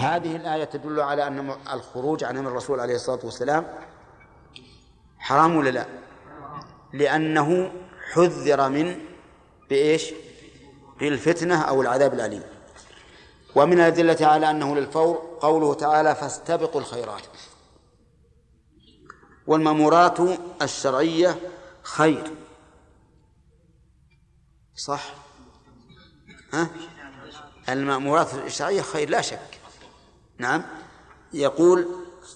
هذه الآية تدل على أن الخروج عن أمر الرسول عليه الصلاة والسلام حرام ولا لا؟ لأنه حذر من بإيش؟ بالفتنة أو العذاب الأليم ومن الأدلة على أنه للفور قوله تعالى فاستبقوا الخيرات والمأمورات الشرعية خير صح ها؟ المأمورات الشرعية خير لا شك نعم. يقول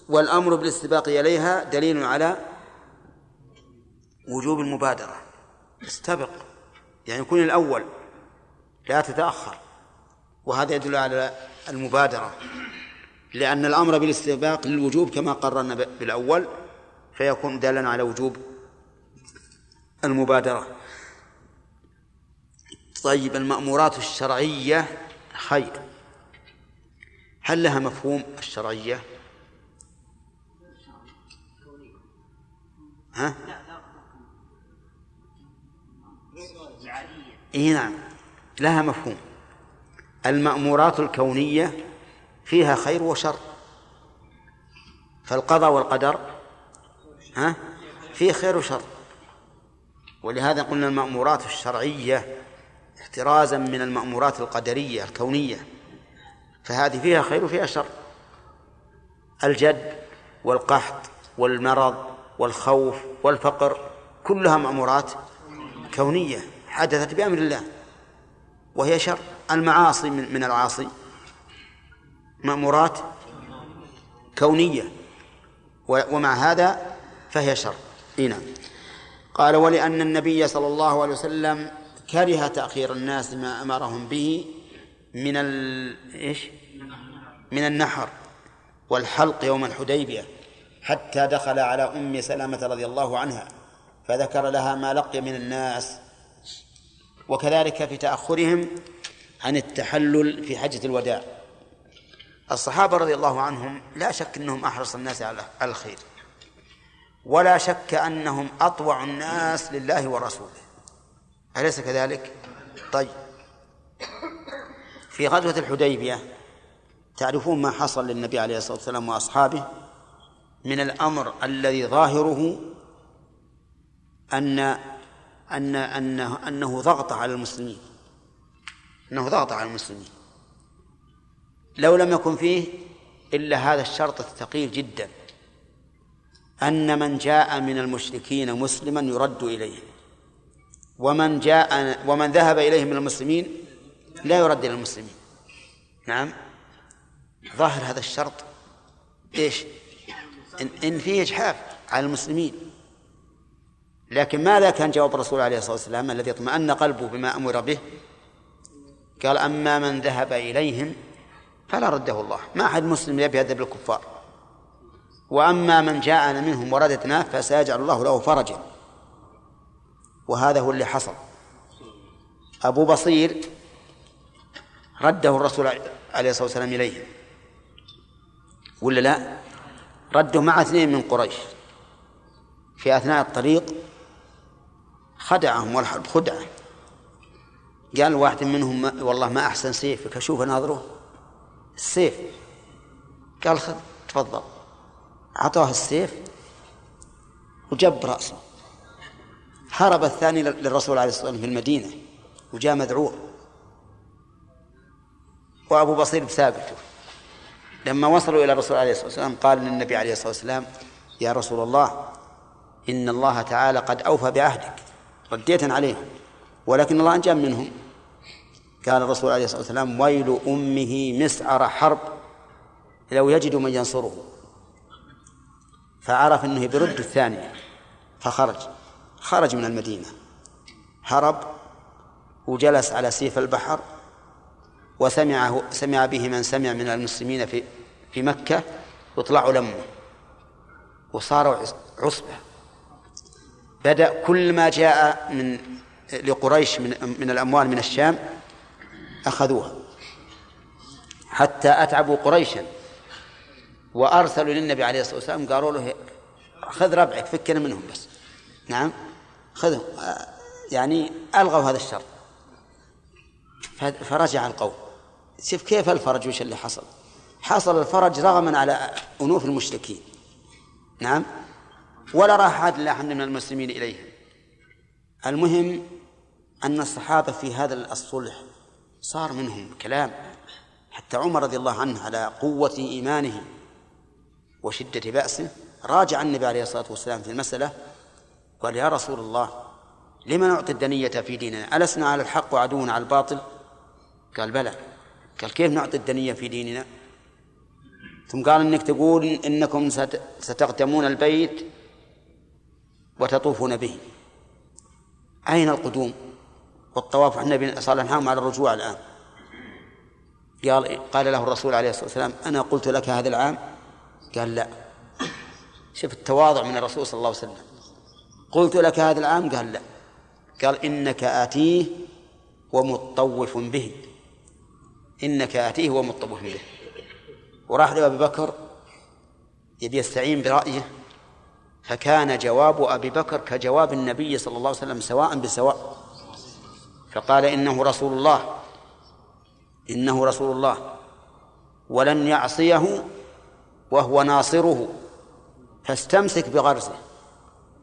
والأمر بالاستباق إليها دليل على وجوب المبادرة. استبق. يعني يكون الأول لا تتأخر. وهذا يدل على المبادرة. لأن الأمر بالاستباق للوجوب كما قررنا بالأول فيكون دالا على وجوب المبادرة. طيب المأمورات الشرعية خير. هل لها مفهوم الشرعية؟ ها؟ إيه نعم. لها مفهوم. المأمورات الكونية فيها خير وشر. فالقضاء والقدر ها؟ فيه خير وشر. ولهذا قلنا المأمورات الشرعية احترازا من المأمورات القدرية الكونية. فهذه فيها خير وفيها شر. الجد والقحط والمرض والخوف والفقر كلها مأمورات كونية حدثت بأمر الله وهي شر. المعاصي من, من العاصي مأمورات كونية ومع هذا فهي شر. نعم. قال ولأن النبي صلى الله عليه وسلم كره تأخير الناس ما أمرهم به من ال... إيش؟ من النحر والحلق يوم الحديبية حتى دخل على أم سلمة رضي الله عنها فذكر لها ما لقي من الناس وكذلك في تأخرهم عن التحلل في حجة الوداع الصحابة رضي الله عنهم لا شك أنهم أحرص الناس على الخير ولا شك أنهم أطوع الناس لله ورسوله أليس كذلك؟ طيب في غزوة الحديبية. تعرفون ما حصل للنبي عليه الصلاة والسلام وأصحابه؟ من الأمر الذي ظاهره أن أن أنه أنه ضغط على المسلمين. أنه ضغط على المسلمين. لو لم يكن فيه إلا هذا الشرط الثقيل جدا. أن من جاء من المشركين مسلما يرد إليه. ومن جاء ومن ذهب إليه من المسلمين لا يرد إلى المسلمين. نعم. ظاهر هذا الشرط. إيش؟ إن, إن فيه إجحاف على المسلمين. لكن ماذا كان جواب الرسول عليه الصلاة والسلام الذي اطمأن قلبه بما أمر به؟ قال أما من ذهب إليهم فلا رده الله. ما أحد مسلم يبي يذهب للكفار. وأما من جاءنا منهم ورددناه فسيجعل الله له فرجا. وهذا هو اللي حصل. أبو بصير رده الرسول عليه الصلاة والسلام إليه. ولا لا؟ رده مع اثنين من قريش. في أثناء الطريق خدعهم والحرب خدعة. قال واحد منهم ما والله ما أحسن سيفك أشوف ناظره. السيف. قال خذ تفضل. أعطوه السيف وجب رأسه. هرب الثاني للرسول عليه الصلاة والسلام في المدينة وجاء مذعور وأبو بصير بثابته. لما وصلوا إلى الرسول عليه الصلاة والسلام قال للنبي عليه الصلاة والسلام يا رسول الله إن الله تعالى قد أوفى بعهدك رديت عليهم ولكن الله أنجم منهم. قال الرسول عليه الصلاة والسلام ويل أمه مسعر حرب لو يجد من ينصره. فعرف أنه برد الثانية فخرج خرج من المدينة هرب وجلس على سيف البحر وسمعه سمع به من سمع من المسلمين في في مكة وطلعوا لمه وصاروا عصبة. بدأ كل ما جاء من لقريش من من الأموال من الشام أخذوها. حتى أتعبوا قريشا. وأرسلوا للنبي عليه الصلاة والسلام قالوا له خذ ربعك فكنا منهم بس. نعم خذهم. يعني ألغوا هذا الشر. فرجع القوم. شوف كيف الفرج وش اللي حصل؟ حصل الفرج رغما على أنوف المشركين. نعم؟ ولا راح أحد لا أحد من المسلمين إليه المهم أن الصحابة في هذا الصلح صار منهم كلام. حتى عمر رضي الله عنه على قوة إيمانه وشدة بأسه راجع النبي عليه الصلاة والسلام في المسألة قال يا رسول الله لما نعطي الدنية في ديننا؟ ألسنا على الحق وعدونا على الباطل؟ قال بلى. قال كيف نعطي الدنية في ديننا؟ ثم قال إنك تقول إنكم ستقدمون البيت وتطوفون به. أين القدوم؟ والطواف النبي صلى الله عليه على الرجوع الآن. قال قال له الرسول عليه الصلاة والسلام أنا قلت لك هذا العام؟ قال لا. شوف التواضع من الرسول صلى الله عليه وسلم. قلت لك هذا العام؟ قال لا. قال إنك آتيه ومطوف به. إنك آتيه ومطوف به. وراح لأبي بكر يبي يستعين برأيه فكان جواب أبي بكر كجواب النبي صلى الله عليه وسلم سواء بسواء. فقال إنه رسول الله إنه رسول الله ولن يعصيه وهو ناصره فاستمسك بغرزه.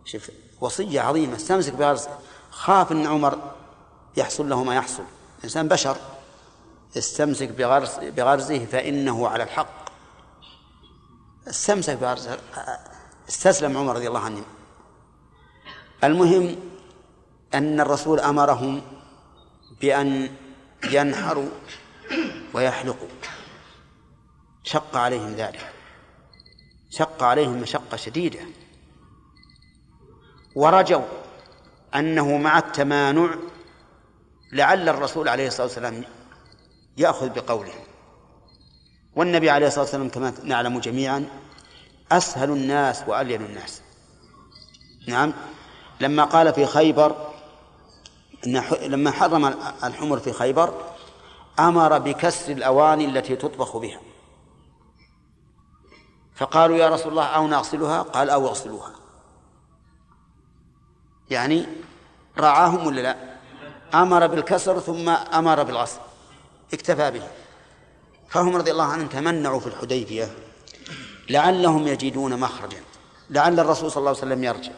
شوف وصية عظيمة استمسك بغرزه. خاف أن عمر يحصل له ما يحصل. إنسان بشر. استمسك بغرز بغرزه فإنه على الحق. استمسك بغرزه استسلم عمر رضي الله عنه. المهم أن الرسول أمرهم بأن ينحروا ويحلقوا. شق عليهم ذلك. شق عليهم مشقة شديدة. ورجوا أنه مع التمانع لعل الرسول عليه الصلاة والسلام يأخذ بقوله. والنبي عليه الصلاة والسلام كما نعلم جميعا أسهل الناس وألين الناس. نعم. لما قال في خيبر لما حرم الحمر في خيبر أمر بكسر الأواني التي تطبخ بها. فقالوا يا رسول الله أو نغسلها؟ قال أو اغسلوها. يعني رعاهم ولا لا؟ أمر بالكسر ثم أمر بالغسل. اكتفى به. فهم رضي الله عنهم تمنعوا في الحديبية لعلهم يجدون مخرجا. لعل الرسول صلى الله عليه وسلم يرجع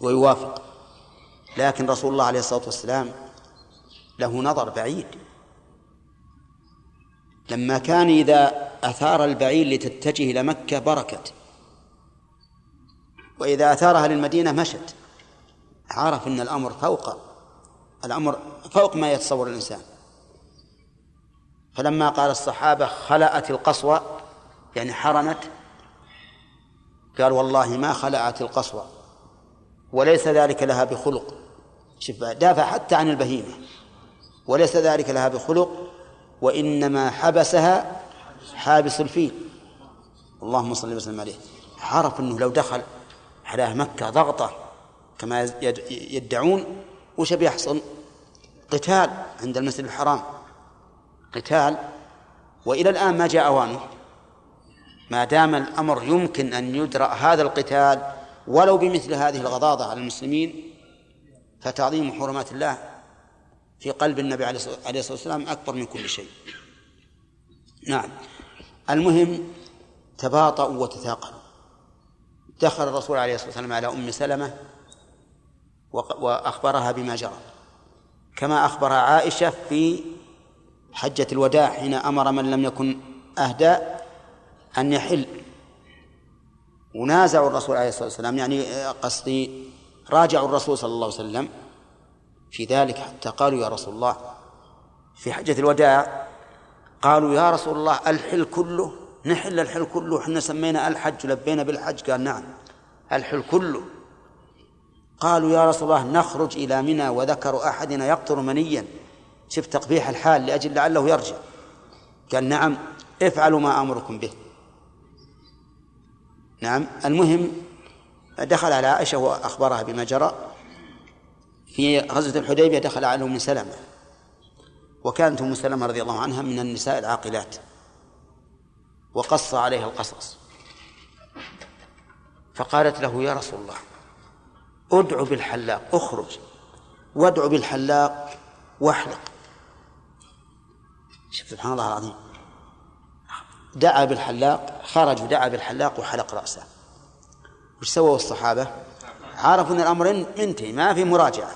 ويوافق. لكن رسول الله عليه الصلاة والسلام له نظر بعيد. لما كان إذا أثار البعير لتتجه إلى مكة بركت. وإذا أثارها للمدينة مشت. عرف أن الأمر فوق الأمر فوق ما يتصور الإنسان. فلما قال الصحابة خلأت القصوى يعني حرمت قال والله ما خلعت القصوى وليس ذلك لها بخلق. شوف دافع حتى عن البهيمة. وليس ذلك لها بخلق وإنما حبسها حابس الفيل. اللهم صل وسلم عليه. عرف أنه لو دخل على مكة ضغطة كما يدعون وش بيحصل؟ قتال عند المسجد الحرام. قتال وإلى الآن ما جاء أوانه ما دام الأمر يمكن أن يدرأ هذا القتال ولو بمثل هذه الغضاضة على المسلمين فتعظيم حرمات الله في قلب النبي عليه الصلاة والسلام أكبر من كل شيء. نعم. المهم تباطؤوا وتثاقلوا. دخل الرسول عليه الصلاة والسلام على أم سلمة وأخبرها بما جرى. كما أخبر عائشة في حجة الوداع حين أمر من لم يكن أهدى أن يحل. ونازعوا الرسول عليه الصلاة والسلام يعني قصدي راجعوا الرسول صلى الله عليه وسلم في ذلك حتى قالوا يا رسول الله في حجة الوداع قالوا يا رسول الله الحل كله نحل الحل كله إحنا سمينا الحج لبينا بالحج قال نعم الحل كله. قالوا يا رسول الله نخرج إلى منى وذكر أحدنا يقطر منيا. شوف تقبيح الحال لأجل لعله يرجع. قال نعم افعلوا ما أمركم به. نعم المهم دخل على عائشة وأخبرها بما جرى. في غزوة الحديبية دخل على أم سلمة. وكانت أم سلمة رضي الله عنها من النساء العاقلات. وقص عليها القصص. فقالت له يا رسول الله ادع بالحلاق اخرج وادع بالحلاق واحلق. شوف سبحان الله العظيم. دعا بالحلاق خرج ودعا بالحلاق وحلق رأسه. وش سووا الصحابة؟ عرفوا أن الأمر منتهي ما في مراجعة.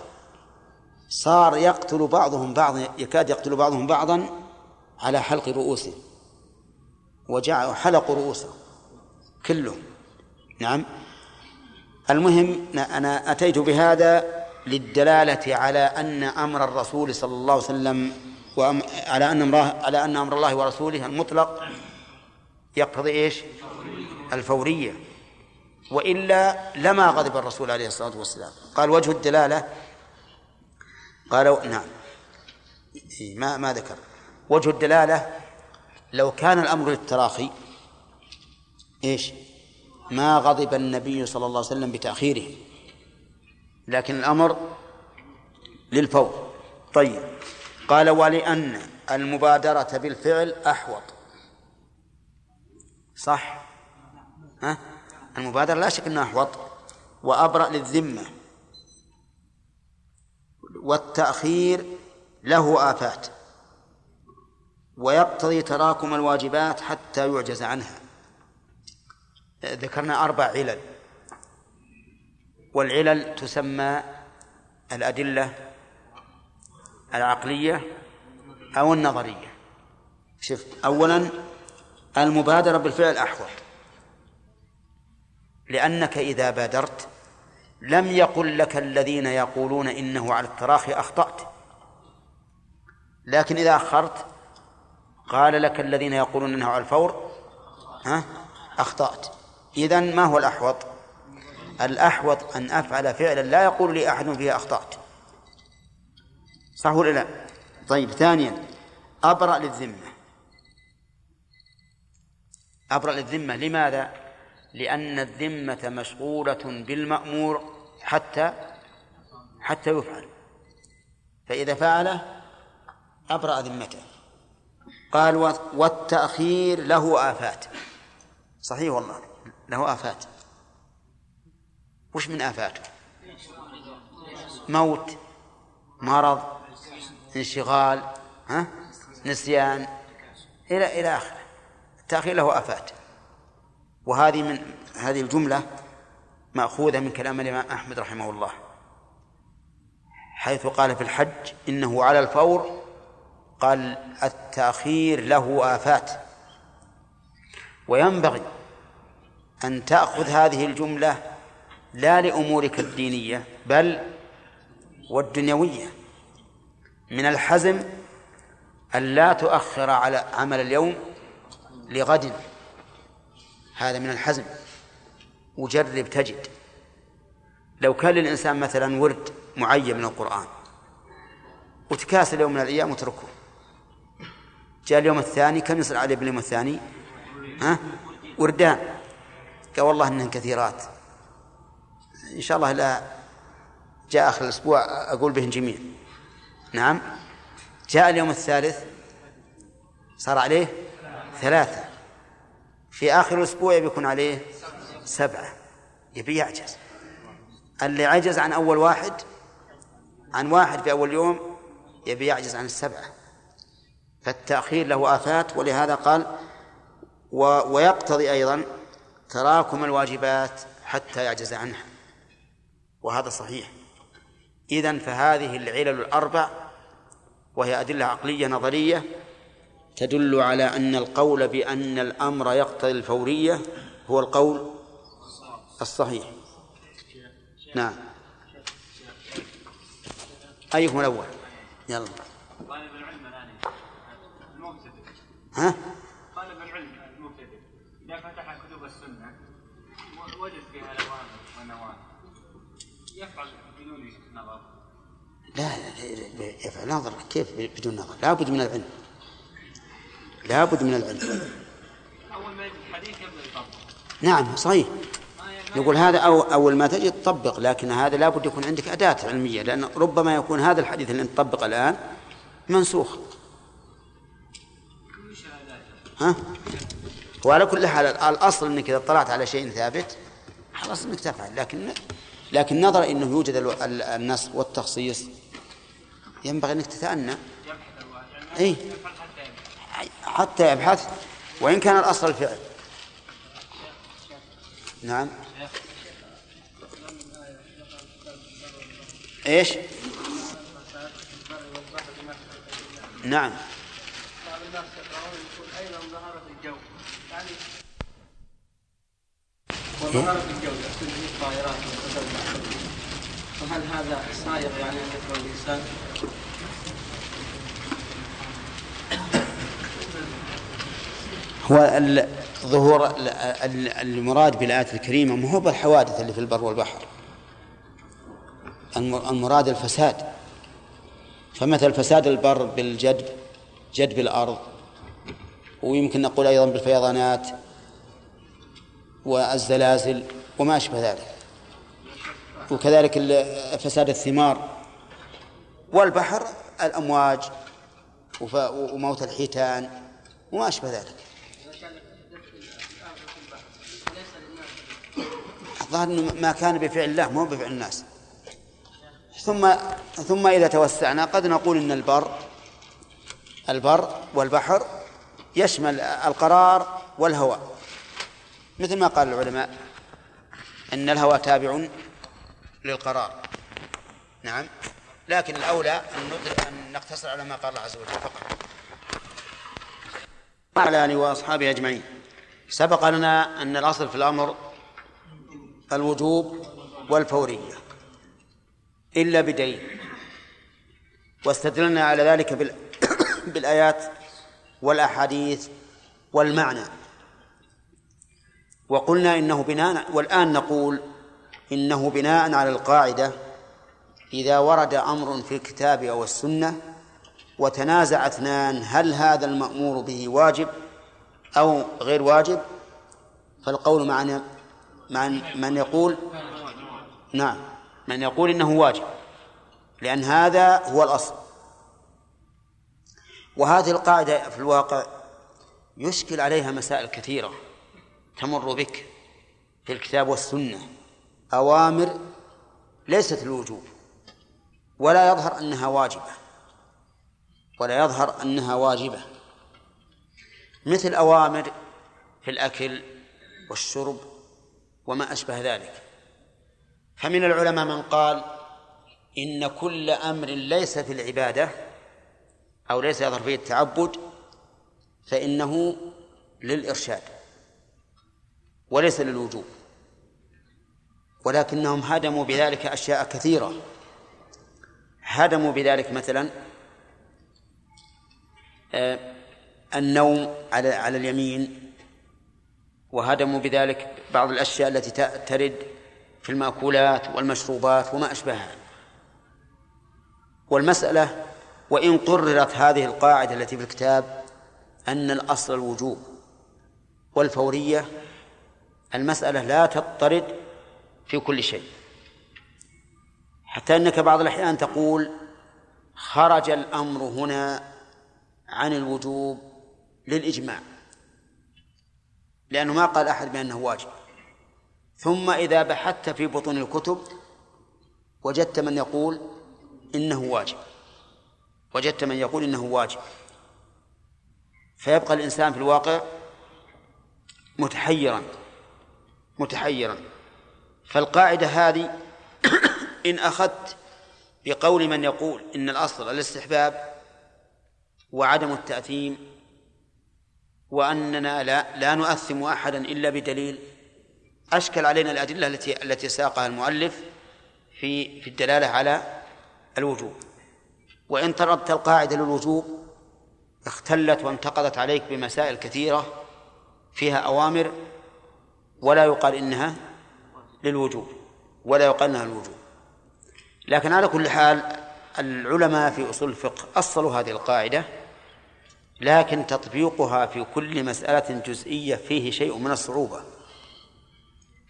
صار يقتل بعضهم بعضا يكاد يقتل بعضهم بعضا على حلق رؤوسهم وجعلوا حلقوا رؤوسهم كلهم. نعم. المهم أنا أتيت بهذا للدلالة على أن أمر الرسول صلى الله عليه وسلم وعلى أن أمره على أن أمر الله ورسوله المطلق يقتضي إيش؟ الفورية. وإلا لما غضب الرسول عليه الصلاة والسلام. قال وجه الدلالة؟ قالوا نعم. ما ما ذكر. وجه الدلالة لو كان الأمر للتراخي إيش؟ ما غضب النبي صلى الله عليه وسلم بتأخيره. لكن الأمر للفور. طيب. قال ولأن المبادرة بالفعل أحوط. صح؟ ها؟ المبادرة لا شك أنها أحوط. وأبرأ للذمة. والتأخير له آفات. ويقتضي تراكم الواجبات حتى يعجز عنها. ذكرنا أربع علل. والعلل تسمى الأدلة العقلية أو النظرية. شوف أولا المبادرة بالفعل أحوط. لأنك إذا بادرت لم يقل لك الذين يقولون إنه على التراخي أخطأت. لكن إذا أخرت قال لك الذين يقولون إنه على الفور ها أخطأت. إذن ما هو الأحوط؟ الأحوط أن أفعل فعلا لا يقول لي أحد فيه أخطأت. صح ولا لا؟ طيب ثانيا. أبرأ للذمة. أبرأ للذمة. لماذا؟ لأن الذمة مشغولة بالمأمور حتى حتى يفعل. فإذا فعله أبرأ ذمته. قال والتأخير له آفات. صحيح والله له آفات. وش من آفاته؟ موت مرض انشغال ها؟ نسيان إلى إلى آخره. التأخير له آفات. وهذه من هذه الجملة مأخوذة من كلام الإمام أحمد رحمه الله. حيث قال في الحج إنه على الفور قال التأخير له آفات. وينبغي أن تأخذ هذه الجملة لا لأمورك الدينية بل والدنيوية. من الحزم أن لا تؤخر على عمل اليوم لغد. هذا من الحزم. وجرب تجد. لو كان للإنسان مثلا ورد معين من القرآن وتكاسل يوم من الأيام وتركه جاء اليوم الثاني كم يصل عليه باليوم الثاني؟ ها؟ وردان. قال والله إنهن كثيرات. إن شاء الله لا جاء آخر الأسبوع أقول بهن جميع. نعم. جاء اليوم الثالث. صار عليه ثلاثة. في آخر الأسبوع يكون عليه سبعة. يبي يعجز. اللي عجز عن أول واحد عن واحد في أول يوم يبي يعجز عن السبعة. فالتأخير له آفات ولهذا قال و ويقتضي أيضا تراكم الواجبات حتى يعجز عنها. وهذا صحيح. إذن فهذه العلل الأربع وهي أدلة عقلية نظرية تدل على أن القول بأن الأمر يقتضي الفورية هو القول الصحيح. نعم. أيهما الأول؟ يلا. ها؟ لا لا يفعل نظر كيف؟ بدون نظر لابد من العلم. لابد من العلم. أول ما الحديث يبدأ يطبق. نعم صحيح. يقول هذا أو أول ما تجد تطبق لكن هذا لابد يكون عندك أداة علمية لأن ربما يكون هذا الحديث اللي نطبق الآن منسوخ. ها؟ وعلى كل حال الأصل أنك إذا اطلعت على شيء ثابت خلاص أنك تفعل لكن لكن نظر أنه يوجد النص والتخصيص ينبغي أنك تتأنى. أي حتى يبحث وإن كان الأصل الفعل. نعم. إيش؟ نعم. بعض الناس يقرأون يقول أيضا ظهرت الجو يعني وظهرت الجو تكون فيه الطائرات وهل هذا صايغ يعني أن يكون الإنسان هو ظهور المراد بالآية الكريمة ما هو بالحوادث اللي في البر والبحر. المراد الفساد. فمثل فساد البر بالجدب جدب الأرض. ويمكن نقول أيضا بالفيضانات والزلازل وما أشبه ذلك. وكذلك فساد الثمار والبحر الأمواج وموت الحيتان وما أشبه ذلك. الظاهر ما كان بفعل الله مو بفعل الناس. ثم ثم إذا توسعنا قد نقول إن البر البر والبحر يشمل القرار والهواء مثل ما قال العلماء إن الهواء تابع للقرار. نعم. لكن الأولى أن أن نقتصر على ما قال الله عز وجل. فقط. وعلى اله واصحابه أجمعين. سبق لنا أن الأصل في الأمر الوجوب والفورية. إلا بدليل. واستدلنا على ذلك بالآيات والأحاديث والمعنى. وقلنا إنه بناء والآن نقول إنه بناء على القاعدة إذا ورد أمر في الكتاب أو السنة وتنازع اثنان هل هذا المأمور به واجب أو غير واجب؟ فالقول معنا من من يقول نعم. من يقول إنه واجب لأن هذا هو الأصل. وهذه القاعدة في الواقع يشكل عليها مسائل كثيرة تمر بك في الكتاب والسنة. أوامر ليست الوجوب ولا يظهر أنها واجبة ولا يظهر أنها واجبة. مثل أوامر في الأكل والشرب وما أشبه ذلك. فمن العلماء من قال إن كل أمر ليس في العبادة أو ليس يظهر فيه التعبد فإنه للإرشاد وليس للوجوب. ولكنهم هدموا بذلك أشياء كثيرة. هدموا بذلك مثلا آه، النوم على على اليمين وهدموا بذلك بعض الأشياء التي ترد في المأكولات والمشروبات وما أشبهها. والمسألة وإن قررت هذه القاعدة التي في الكتاب أن الأصل الوجوب والفورية المسألة لا تضطرد في كل شيء. حتى أنك بعض الأحيان تقول خرج الأمر هنا عن الوجوب للإجماع لأنه ما قال أحد بأنه واجب. ثم إذا بحثت في بطون الكتب وجدت من يقول إنه واجب وجدت من يقول إنه واجب. فيبقى الإنسان في الواقع متحيرا متحيرا. فالقاعدة هذه إن أخذت بقول من يقول إن الأصل الاستحباب وعدم التأثيم وأننا لا لا نؤثم أحدا إلا بدليل أشكل علينا الأدلة التي التي ساقها المؤلف في في الدلالة على الوجوب. وإن طردت القاعدة للوجوب اختلت وانتقضت عليك بمسائل كثيرة فيها أوامر ولا يقال إنها للوجوب ولا يقال إنها للوجوب لكن على كل حال العلماء في أصول الفقه أصلوا هذه القاعدة لكن تطبيقها في كل مسألة جزئية فيه شيء من الصعوبة.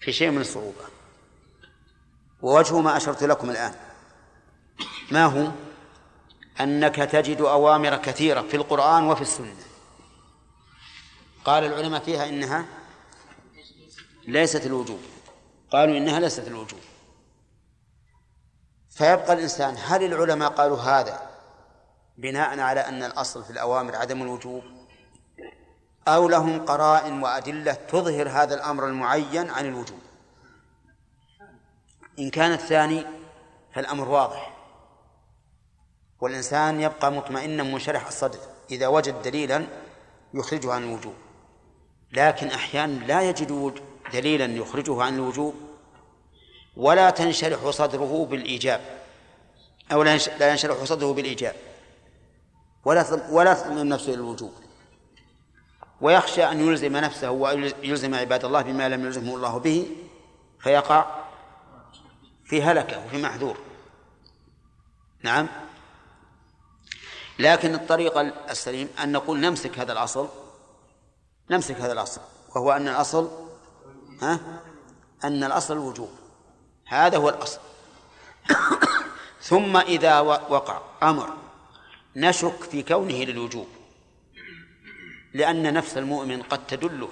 في شيء من الصعوبة. ووجه ما أشرت لكم الآن. ما هو؟ أنك تجد أوامر كثيرة في القرآن وفي السنة. قال العلماء فيها إنها ليست الوجوب. قالوا إنها ليست الوجوب فيبقى الإنسان هل العلماء قالوا هذا بناء على أن الأصل في الأوامر عدم الوجوب؟ أو لهم قرائن وأدلة تظهر هذا الأمر المعين عن الوجوب؟ إن كان الثاني فالأمر واضح. والإنسان يبقى مطمئنا منشرح الصدر إذا وجد دليلا يخرجه عن الوجوب. لكن أحيانا لا يجد دليلا يخرجه عن الوجوب. ولا تنشرح صدره بالإيجاب. أو لا ينشرح صدره بالإيجاب. ولا ولا تطمئن نفسه إلى الوجوب. ويخشى أن يلزم نفسه ويلزم عباد الله بما لم يلزمه الله به فيقع في هلكة وفي محذور. نعم. لكن الطريق السليم أن نقول نمسك هذا الأصل نمسك هذا الأصل وهو أن الأصل ها؟ أن الأصل الوجوب هذا هو الأصل. ثم إذا وقع أمر نشك في كونه للوجوب. لأن نفس المؤمن قد تدله.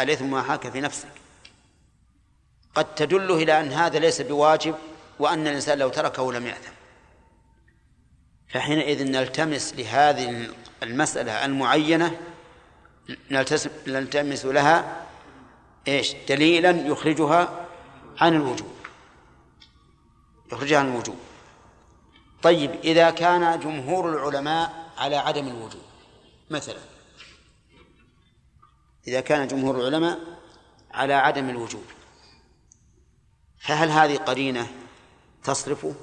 الإثم ما حاك في نفسك؟ قد تدله إلى أن هذا ليس بواجب وأن الإنسان لو تركه لم يأثم. فحينئذ نلتمس لهذه المسألة المعينة نلتمس لها إيش؟ دليلا يخرجها عن الوجوب. يخرجها عن الوجوب. طيب إذا كان جمهور العلماء على عدم الوجوب مثلا إذا كان جمهور العلماء على عدم الوجوب فهل هذه قرينة تصرفه؟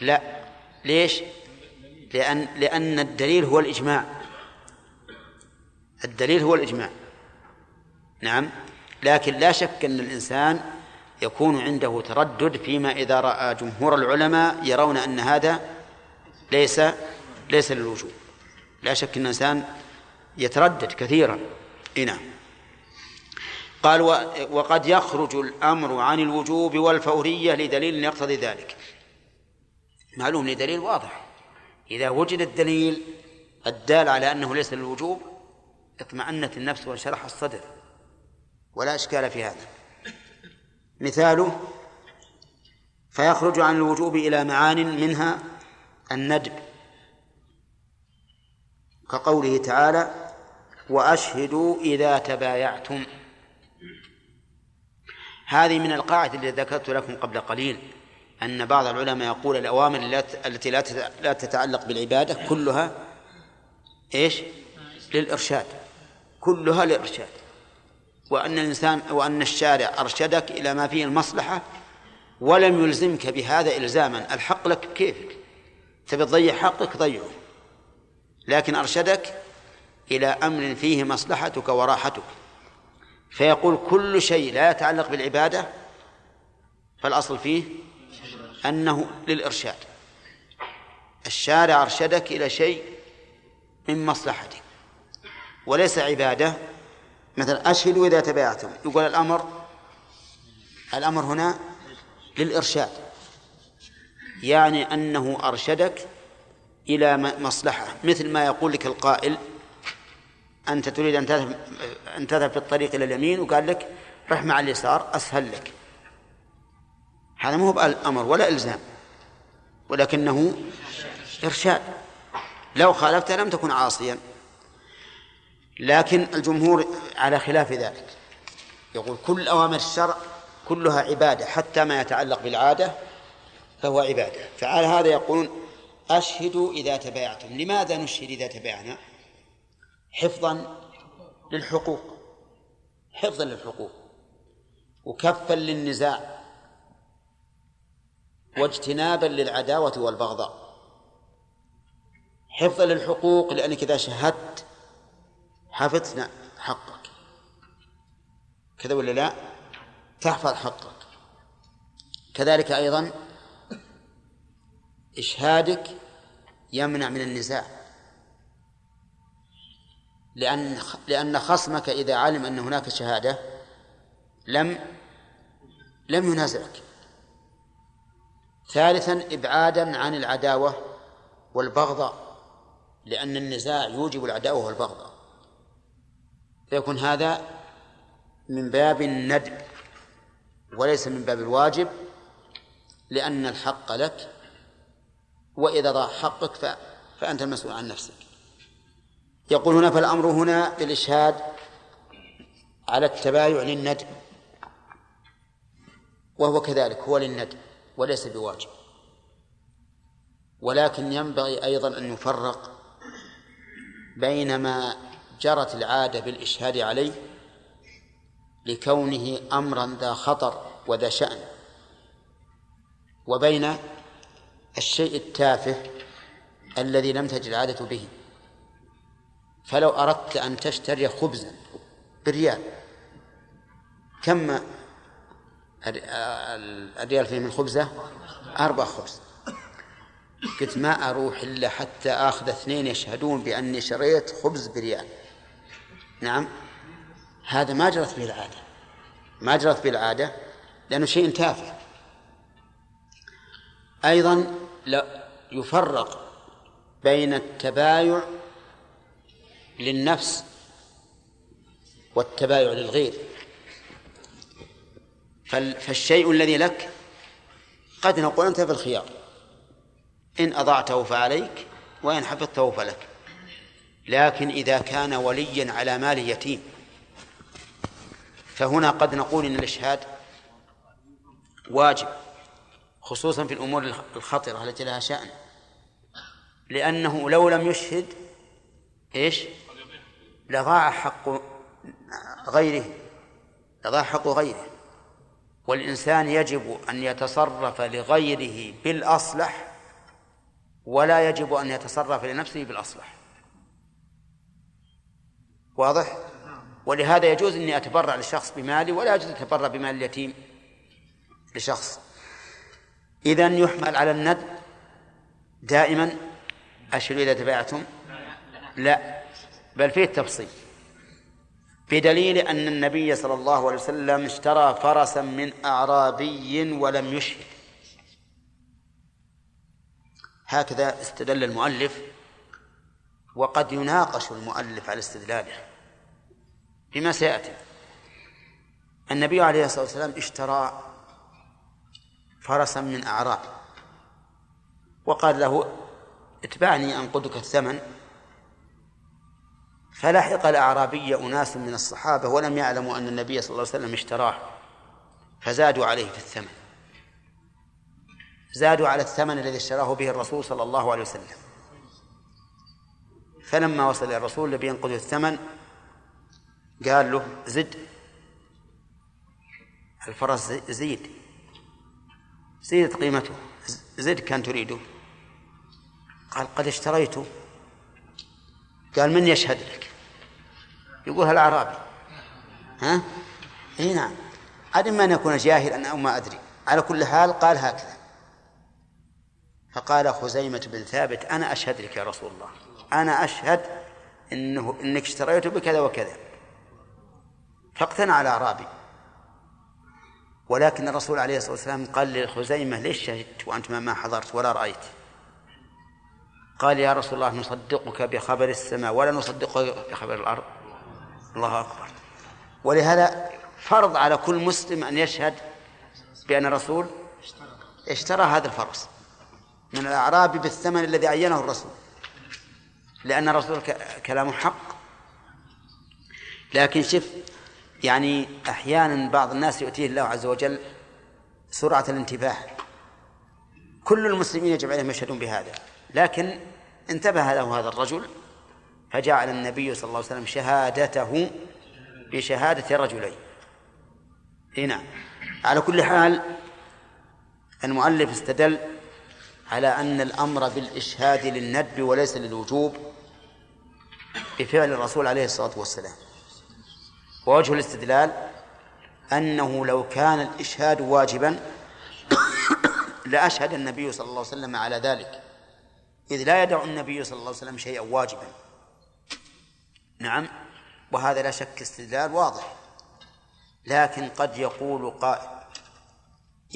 لا. ليش؟ لأن لأن الدليل هو الإجماع. الدليل هو الإجماع. نعم. لكن لا شك أن الإنسان يكون عنده تردد فيما إذا رأى جمهور العلماء يرون أن هذا ليس ليس للوجوب. لا شك أن الإنسان يتردد كثيرا. نعم. قال وقد يخرج الأمر عن الوجوب والفورية لدليل يقتضي ذلك. معلوم لدليل واضح. إذا وجد الدليل الدال على أنه ليس للوجوب اطمأنت النفس وانشرح الصدر. ولا إشكال في هذا. مثاله فيخرج عن الوجوب إلى معان منها الندب. كقوله تعالى وأشهدوا إذا تبايعتم. هذه من القاعدة التي ذكرت لكم قبل قليل أن بعض العلماء يقول الأوامر التي لا تتعلق بالعبادة كلها إيش؟ للإرشاد. كلها للإرشاد وأن الإنسان وأن الشارع أرشدك إلى ما فيه المصلحة ولم يلزمك بهذا إلزاما. الحق لك كيفك تبي تضيع حقك ضيعه. لكن أرشدك إلى أمر فيه مصلحتك وراحتك. فيقول كل شيء لا يتعلق بالعبادة فالأصل فيه أنه للإرشاد. الشارع أرشدك إلى شيء من مصلحتك. وليس عبادة مثلا أشهدوا إذا تبايعتم يقول الأمر الأمر هنا للإرشاد. يعني أنه أرشدك إلى مصلحة. مثل ما يقول لك القائل أنت تريد أن تذهب أن تذهب في الطريق إلى اليمين وقال لك رح مع اليسار أسهل لك. هذا مو بأمر ولا إلزام ولكنه إرشاد. لو خالفت لم تكن عاصيا. لكن الجمهور على خلاف ذلك. يقول كل أوامر الشرع كلها عبادة حتى ما يتعلق بالعادة فهو عبادة. فعلى هذا يقولون أشهدوا إذا تبايعتم. لماذا نشهد إذا تبايعنا؟ حفظا للحقوق. حفظا للحقوق. وكفا للنزاع. واجتنابا للعداوة والبغضاء. حفظا للحقوق لأنك إذا شهدت حفظت حقك. كذا ولا لا؟ تحفظ حقك. كذلك أيضا إشهادك يمنع من النزاع. لأن لأن خصمك إذا علم أن هناك شهادة لم لم ينازعك. ثالثا إبعادا عن العداوة والبغضاء لأن النزاع يوجب العداوة والبغضاء. فيكون هذا من باب الندب وليس من باب الواجب لأن الحق لك وإذا ضاع حقك فأنت المسؤول عن نفسك. يقول هنا فالأمر هنا بالإشهاد على التبايع للندب وهو كذلك هو للندب وليس بواجب. ولكن ينبغي أيضا أن يفرق بين ما جرت العادة بالإشهاد عليه لكونه أمرا ذا خطر وذا شأن. وبين الشيء التافه الذي لم تجد العادة به. فلو أردت أن تشتري خبزا بريال كم الريال فيه من خبزة؟ أربع خبز. قلت ما أروح إلا حتى آخذ اثنين يشهدون بأني شريت خبز بريال. نعم. هذا ما جرت به العادة. ما جرت به العادة لأنه شيء تافه. أيضا لا يفرق بين التبايع للنفس والتبايع للغير. فالشيء الذي لك قد نقول أنت في الخيار. إن أضعته فعليك وإن حفظته فلك. لكن إذا كان وليا على مال يتيم فهنا قد نقول إن الإشهاد واجب خصوصا في الأمور الخطرة التي لها شأن. لأنه لو لم يشهد إيش؟ لضاع حق غيره لضاع حق غيره. والإنسان يجب أن يتصرف لغيره بالأصلح ولا يجب أن يتصرف لنفسه بالأصلح. واضح؟ ولهذا يجوز أني أتبرع لشخص بمالي ولا يجوز أتبرع بمال اليتيم لشخص. إذا يحمل على الند دائما. أشهر إذا تبعتم. لا. بل فيه التفصيل. بدليل أن النبي صلى الله عليه وسلم اشترى فرسا من أعرابي ولم يشهد. هكذا استدل المؤلف وقد يناقش المؤلف على استدلاله بما سيأتي. النبي عليه الصلاة والسلام اشترى فرسا من أعراب وقال له اتبعني أنقذك الثمن. فلحق الأعرابي أناس من الصحابة ولم يعلموا أن النبي صلى الله عليه وسلم اشتراه فزادوا عليه في الثمن. زادوا على الثمن الذي اشتراه به الرسول صلى الله عليه وسلم. فلما وصل إلى الرسول الذي ينقذ الثمن قال له زد. الفرس زيد. زيدت قيمته. زد كان تريده. قال قد اشتريته قال من يشهد لك؟ يقولها الأعرابي. ها؟ إي نعم. عدم أن يكون جاهلا أو ما أدري. على كل حال قال هكذا. فقال خزيمة بن ثابت أنا أشهد لك يا رسول الله. أنا أشهد إنه إنك اشتريته بكذا وكذا. فاقتنع الأعرابي ولكن الرسول عليه الصلاة والسلام قال لخزيمة ليش شهدت وأنت ما حضرت ولا رأيت؟ قال يا رسول الله نصدقك بخبر السماء ولا نصدقك بخبر الأرض. الله أكبر. ولهذا فرض على كل مسلم أن يشهد بأن الرسول اشترى هذا الفرس من الأعراب بالثمن الذي عينه الرسول. لأن الرسول كلامه حق. لكن شف يعني أحيانا بعض الناس يؤتيه الله عز وجل سرعة الانتباه. كل المسلمين يجب عليهم يشهدون بهذا. لكن انتبه له هذا الرجل فجعل النبي صلى الله عليه وسلم شهادته بشهادة رجلين. هنا على كل حال المؤلف استدل على أن الأمر بالإشهاد للندب وليس للوجوب. بفعل الرسول عليه الصلاة والسلام. ووجه الاستدلال أنه لو كان الإشهاد واجبا لأشهد النبي صلى الله عليه وسلم على ذلك. إذ لا يدع النبي صلى الله عليه وسلم شيئا واجبا. نعم وهذا لا شك استدلال واضح. لكن قد يقول قائل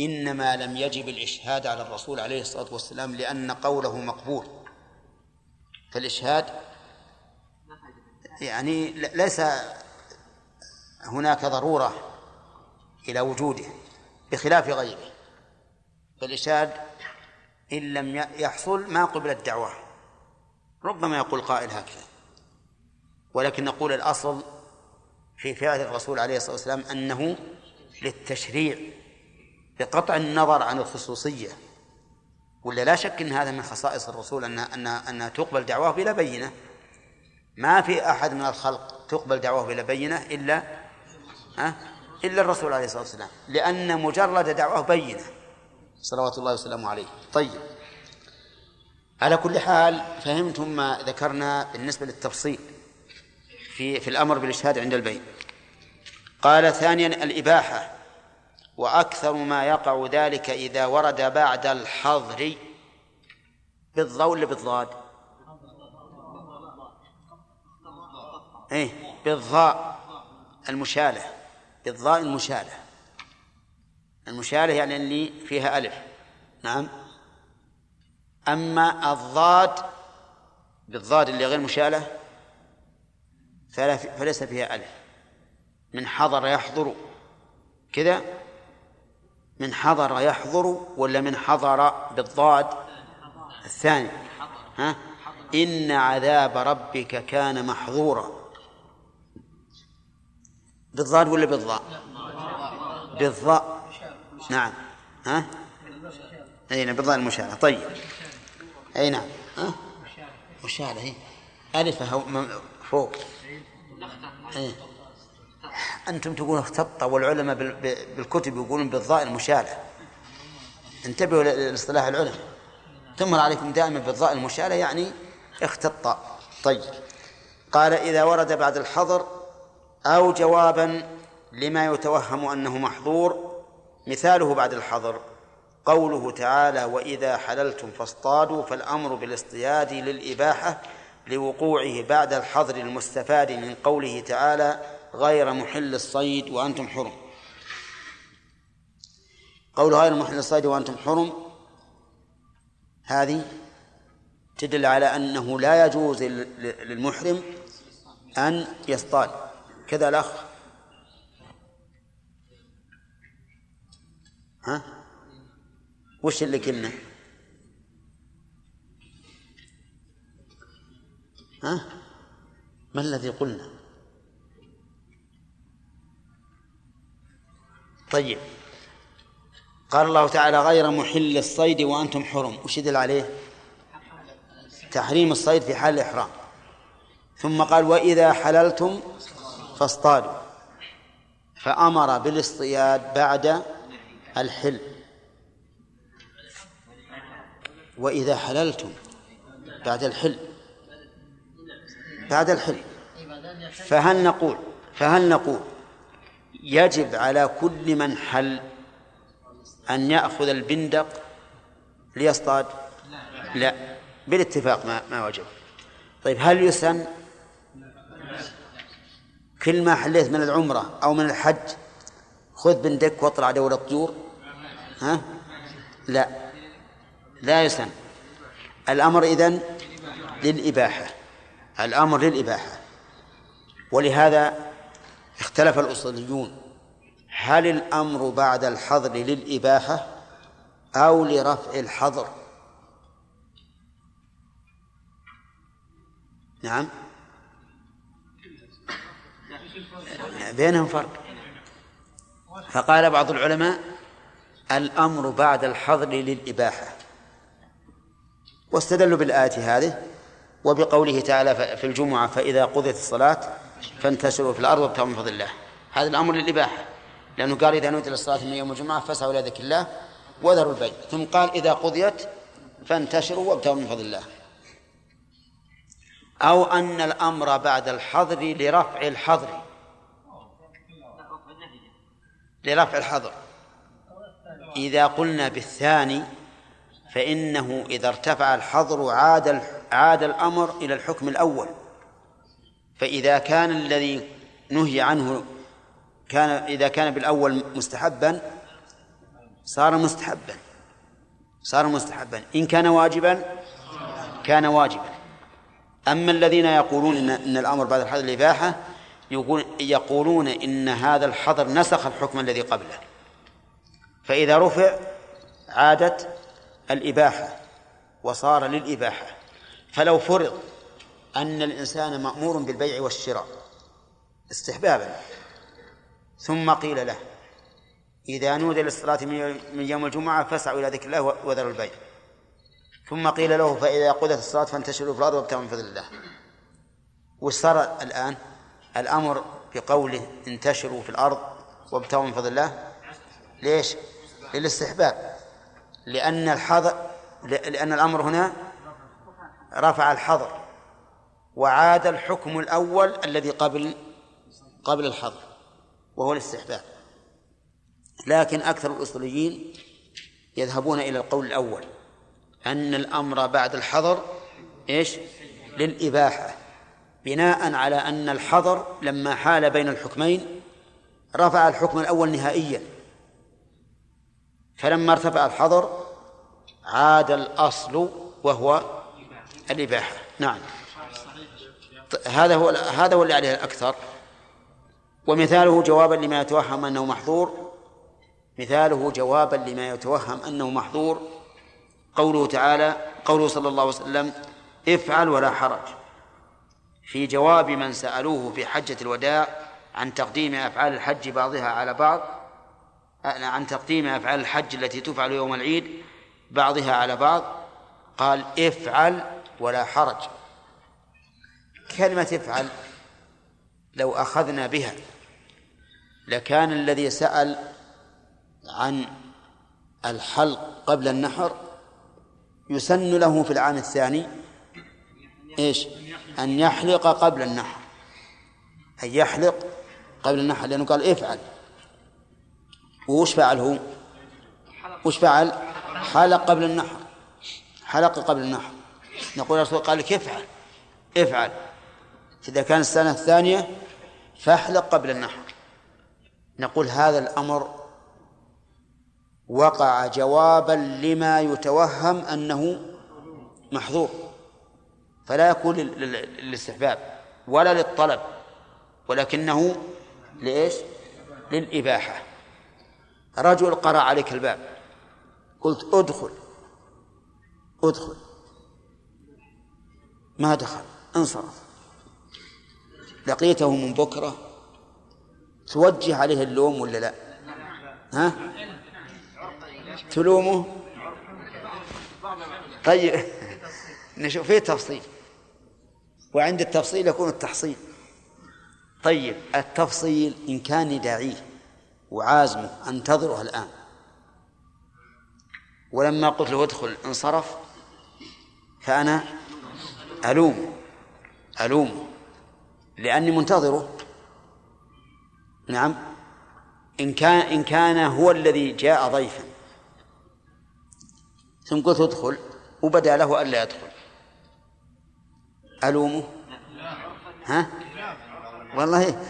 إنما لم يجب الإشهاد على الرسول عليه الصلاة والسلام لأن قوله مقبول. فالإشهاد يعني ليس هناك ضرورة إلى وجوده بخلاف غيره فالإشهاد إن لم يحصل ما قبل الدعوة ربما يقول قائل هكذا ولكن نقول الأصل في فعل الرسول عليه الصلاة والسلام أنه للتشريع بقطع النظر عن الخصوصية ولا لا شك أن هذا من خصائص الرسول أن أن أنها تقبل دعواه بلا بينة. ما في أحد من الخلق تقبل دعواه بلا بينة إلا ها؟ إلا الرسول عليه الصلاة والسلام لأن مجرد دعواه بينة. صلوات الله وسلامه عليه. طيب. على كل حال فهمتم ما ذكرنا بالنسبة للتفصيل في في الأمر بالإشهاد عند البيت. قال ثانيا الإباحة. وأكثر ما يقع ذلك إذا ورد بعد الحظر بالضوء بالضاد؟ إيه؟ بالضاء المشالة. بالضاء المشالة. المشالة يعني اللي فيها ألف. نعم. أما الضاد بالضاد اللي غير مشالة فليس فيها ألف. من حضر يحضر. كذا؟ من حضر يحضر ولا من حضر بالضاد؟ الثاني. ها؟ إن عذاب ربك كان محظورا. بالضاد ولا بالضاء بالضاء نعم. ها؟ أي نعم بالضاء المشارة طيب. أي نعم. ها؟ مشارة هي ألف فوق. أي. أنتم تقولون اختط والعلماء بالكتب يقولون بالضاء المشالة انتبهوا لاصطلاح العلماء. تمر عليكم دائما بالضاء المشالة يعني اختط طيب. قال إذا ورد بعد الحظر أو جوابا لما يتوهم أنه محظور مثاله بعد الحظر. قوله تعالى وإذا حللتم فاصطادوا فالأمر بالاصطياد للإباحة لوقوعه بعد الحظر المستفاد من قوله تعالى غير محل الصيد وأنتم حرم قول غير محل الصيد وأنتم حرم هذه تدل على أنه لا يجوز للمحرم أن يصطاد. كذا الأخ. ها؟ وش اللي قلنا ها؟ ما الذي قلنا؟ طيب. قال الله تعالى غير محل الصيد وأنتم حرم. وش يدل عليه؟ تحريم الصيد في حال الإحرام. ثم قال وإذا حللتم فاصطادوا. فأمر بالاصطياد بعد الحل وإذا حللتم بعد الحل بعد الحل فهل نقول فهل نقول يجب على كل من حل أن يأخذ البندق ليصطاد؟ لا. بالاتفاق ما ما وجب. طيب هل يسن؟ كل ما حليت من العمرة أو من الحج خذ بندق واطلع دور الطيور ها؟ لا. لا يسن الأمر إذن للإباحة. الأمر للإباحة. ولهذا اختلف الأصوليون. هل الأمر بعد الحظر للإباحة أو لرفع الحظر؟ نعم. بينهم فرق. فقال بعض العلماء الأمر بعد الحظر للإباحة. واستدلوا بالآية هذه وبقوله تعالى في الجمعة فإذا قضيت الصلاة فانتشروا في الأرض وابتغوا من فضل الله. هذا الأمر للإباحة. لأنه قال إذا نودي للصلاة من يوم الجمعة فاسعوا إلى ذكر الله وذروا البيت. ثم قال إذا قضيت فانتشروا وابتغوا من فضل الله. أو أن الأمر بعد الحظر لرفع الحظر. لرفع الحظر. إذا قلنا بالثاني فإنه إذا ارتفع الحظر عاد عاد الأمر إلى الحكم الأول. فإذا كان الذي نهي عنه كان إذا كان بالأول مستحبا صار مستحبا. صار مستحبا. إن كان واجبا كان واجبا. أما الذين يقولون إن, إن الأمر بعد الحظر الإباحة يقول يقولون إن هذا الحظر نسخ الحكم الذي قبله. فإذا رفع عادت الإباحة وصار للإباحة. فلو فرض أن الإنسان مأمور بالبيع والشراء استحبابا ثم قيل له إذا نودي للصلاة من يوم الجمعة فاسعوا إلى ذكر الله وذروا البيع. ثم قيل له فإذا قضت الصلاة فانتشروا في الأرض وابتغوا من فضل الله. وش صار الآن؟ الأمر بقوله انتشروا في الأرض وابتغوا من فضل الله. ليش؟ للاستحباب. لأن الحظر لأن الأمر هنا رفع الحظر وعاد الحكم الأول الذي قبل قبل الحظر وهو الاستحباب. لكن أكثر الأصوليين يذهبون إلى القول الأول أن الأمر بعد الحظر إيش؟ للإباحة. بناء على أن الحظر لما حال بين الحكمين رفع الحكم الأول نهائيا. فلما ارتفع الحظر عاد الأصل وهو الإباحة. نعم. هذا هو هذا هو اللي عليه الأكثر. ومثاله جوابا لما يتوهم أنه محظور. مثاله جوابا لما يتوهم أنه محظور. قوله تعالى قوله صلى الله عليه وسلم افعل ولا حرج. في جواب من سألوه في حجة الوداع عن تقديم أفعال الحج بعضها على بعض عن تقديم أفعال الحج التي تفعل يوم العيد بعضها على بعض قال افعل ولا حرج كلمة افعل لو أخذنا بها لكان الذي سأل عن الحلق قبل النحر يسن له في العام الثاني إيش؟ أن يحلق قبل النحر. أن يحلق قبل النحر لأنه قال افعل. وش فعل هو؟ وش فعل؟ حلق قبل النحر. حلق قبل النحر. نقول الرسول قال لك افعل. افعل. إذا كان السنة الثانية فاحلق قبل النحر. نقول هذا الأمر وقع جوابا لما يتوهم أنه محظور. فلا يكون للاستحباب ولا للطلب ولكنه لإيش؟ للإباحة. رجل قرأ عليك الباب قلت ادخل ادخل. ما دخل انصرف. لقيته من بكرة توجه عليه اللوم ولا لا؟ ها؟ تلومه؟ طيب نشوف فيه تفصيل. وعند التفصيل يكون التحصيل. طيب التفصيل إن كان داعيه وعازمه أنتظره الآن. ولما قلت له ادخل انصرف فأنا ألوم ألوم لأني منتظره. نعم. إن كان إن كان هو الذي جاء ضيفا. ثم قلت ادخل وبدا له ألا يدخل. ألومه؟ ها؟ والله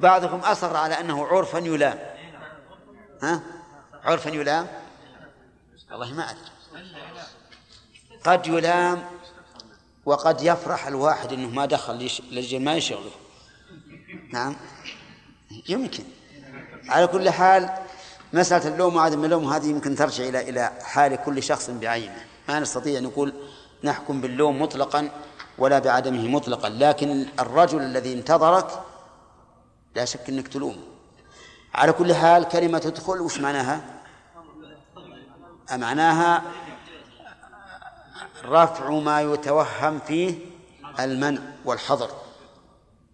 بعضكم أصر على أنه عرفا يلام. ها؟ عرفا يلام؟ والله ما أدري. قد يلام وقد يفرح الواحد إنه ما دخل للرجال ما يشغله. نعم. يمكن. على كل حال مسألة اللوم وعدم اللوم هذه يمكن ترجع إلى إلى حال كل شخص بعينه. ما نستطيع أن نقول نحكم باللوم مطلقا. ولا بعدمه مطلقا. لكن الرجل الذي انتظرك لا شك أنك تلومه. على كل حال كلمة تدخل وش معناها؟ معناها رفع ما يتوهم فيه المنع والحظر.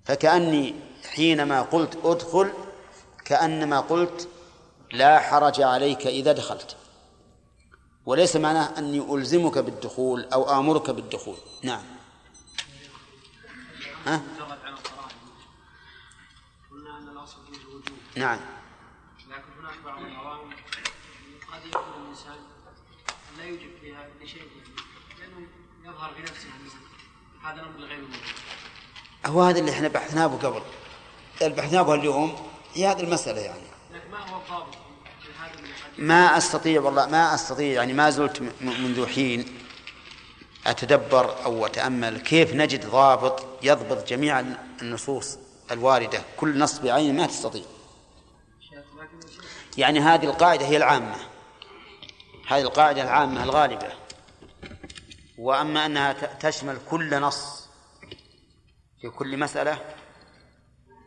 فكأني حينما قلت أدخل كأنما قلت لا حرج عليك إذا دخلت. وليس معناه أني ألزمك بالدخول أو آمرك بالدخول. نعم. ها؟ نعم. لكن هناك بعض العوام قد يكون الإنسان لا يوجب فيها لشيء لأنه يظهر في نفسه هذا الأمر غير هو هذا اللي إحنا بحثناه قبل. بحثناه اليوم هي هذه المسألة يعني. ما هو الضابط ما أستطيع والله ما أستطيع يعني ما زلت منذ حين. أتدبر أو أتأمل كيف نجد ضابط يضبط جميع النصوص الواردة؟ كل نص بعينه ما تستطيع. يعني هذه القاعدة هي العامة. هذه القاعدة العامة الغالبة. وأما أنها تشمل كل نص في كل مسألة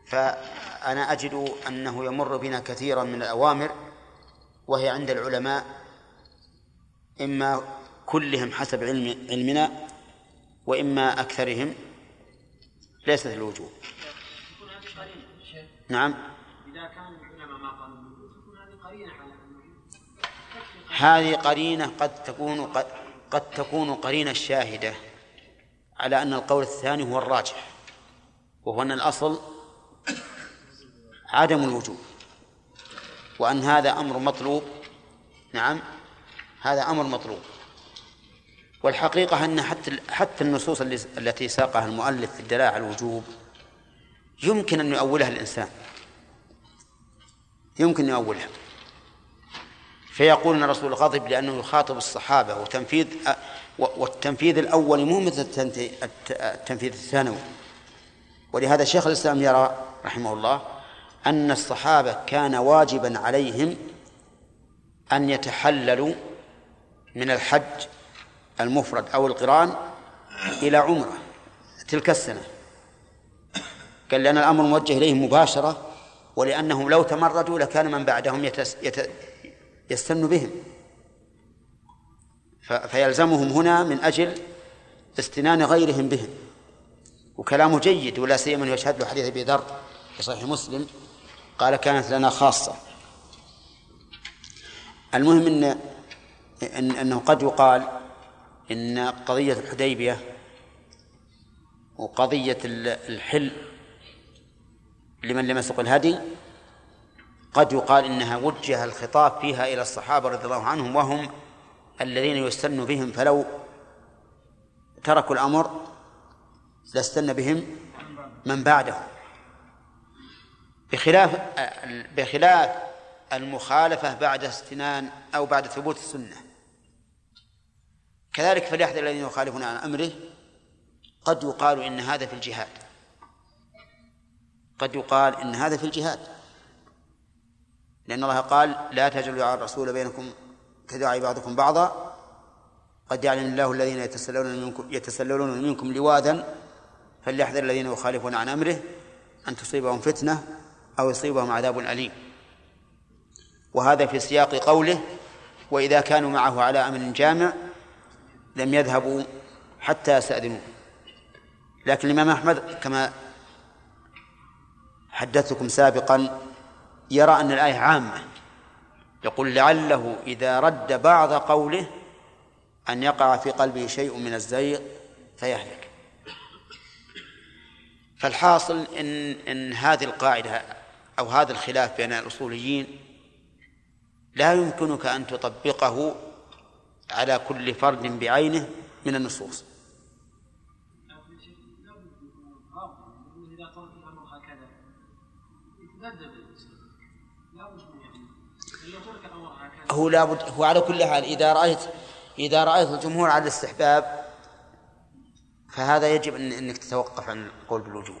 فأنا أجد أنه يمر بنا كثيرا من الأوامر وهي عند العلماء إما كلهم حسب علم علمنا وإما أكثرهم ليست الوجوب. نعم. إذا كان العلماء ما قالوا تكون هذه قرينة على هذه قرينة قد تكون قد, قد تكون قرينة شاهدة على أن القول الثاني هو الراجح وهو أن الأصل عدم الوجوب وأن هذا أمر مطلوب. نعم. هذا أمر مطلوب. والحقيقة أن حتى حتى النصوص التي ساقها المؤلف في الدلالة على الوجوب يمكن أن يؤولها الإنسان. يمكن أن يؤولها. فيقول أن الرسول غضب لأنه يخاطب الصحابة وتنفيذ والتنفيذ الأول مو مثل التنفيذ الثانوي. ولهذا شيخ الإسلام يرى رحمه الله أن الصحابة كان واجبا عليهم أن يتحللوا من الحج المفرد أو القران إلى عمرة تلك السنة. قال لأن الأمر موجه إليهم مباشرة ولأنهم لو تمردوا لكان من بعدهم يتس يت يستن بهم. فيلزمهم هنا من أجل استنان غيرهم بهم. وكلامه جيد ولا سيما يشهد له حديث أبي ذر في صحيح مسلم قال كانت لنا خاصة. المهم ان إن إنه قد يقال إن قضية الحديبية وقضية الحل لمن لم يسق الهدي قد يقال إنها وجه الخطاب فيها إلى الصحابة رضي الله عنهم وهم الذين يستن بهم فلو تركوا الأمر لاستن بهم من بعدهم. بخلاف بخلاف المخالفة بعد استنان أو بعد ثبوت السنة. كذلك فليحذر الذين يخالفون عن أمره. قد يقال إن هذا في الجهاد. قد يقال إن هذا في الجهاد. لأن الله قال لا تجعلوا على الرسول بينكم كدعاء بعضكم بعضا. قد يعلم الله الذين يتسللون منكم يتسللون منكم لواذا فليحذر الذين يخالفون عن أمره أن تصيبهم فتنة أو يصيبهم عذاب أليم. وهذا في سياق قوله وإذا كانوا معه على أمر جامع لم يذهبوا حتى يستاذنوه لكن الإمام أحمد كما حدثتكم سابقا يرى أن الآية عامة. يقول لعله إذا رد بعض قوله أن يقع في قلبه شيء من الزيغ فيهلك. فالحاصل إن إن هذه القاعدة أو هذا الخلاف بين الأصوليين لا يمكنك أن تطبقه على كل فرد بعينه من النصوص. هو لابد هو على كل حال إذا رأيت إذا رأيت الجمهور على الاستحباب فهذا يجب أن أنك تتوقف عن القول بالوجوب.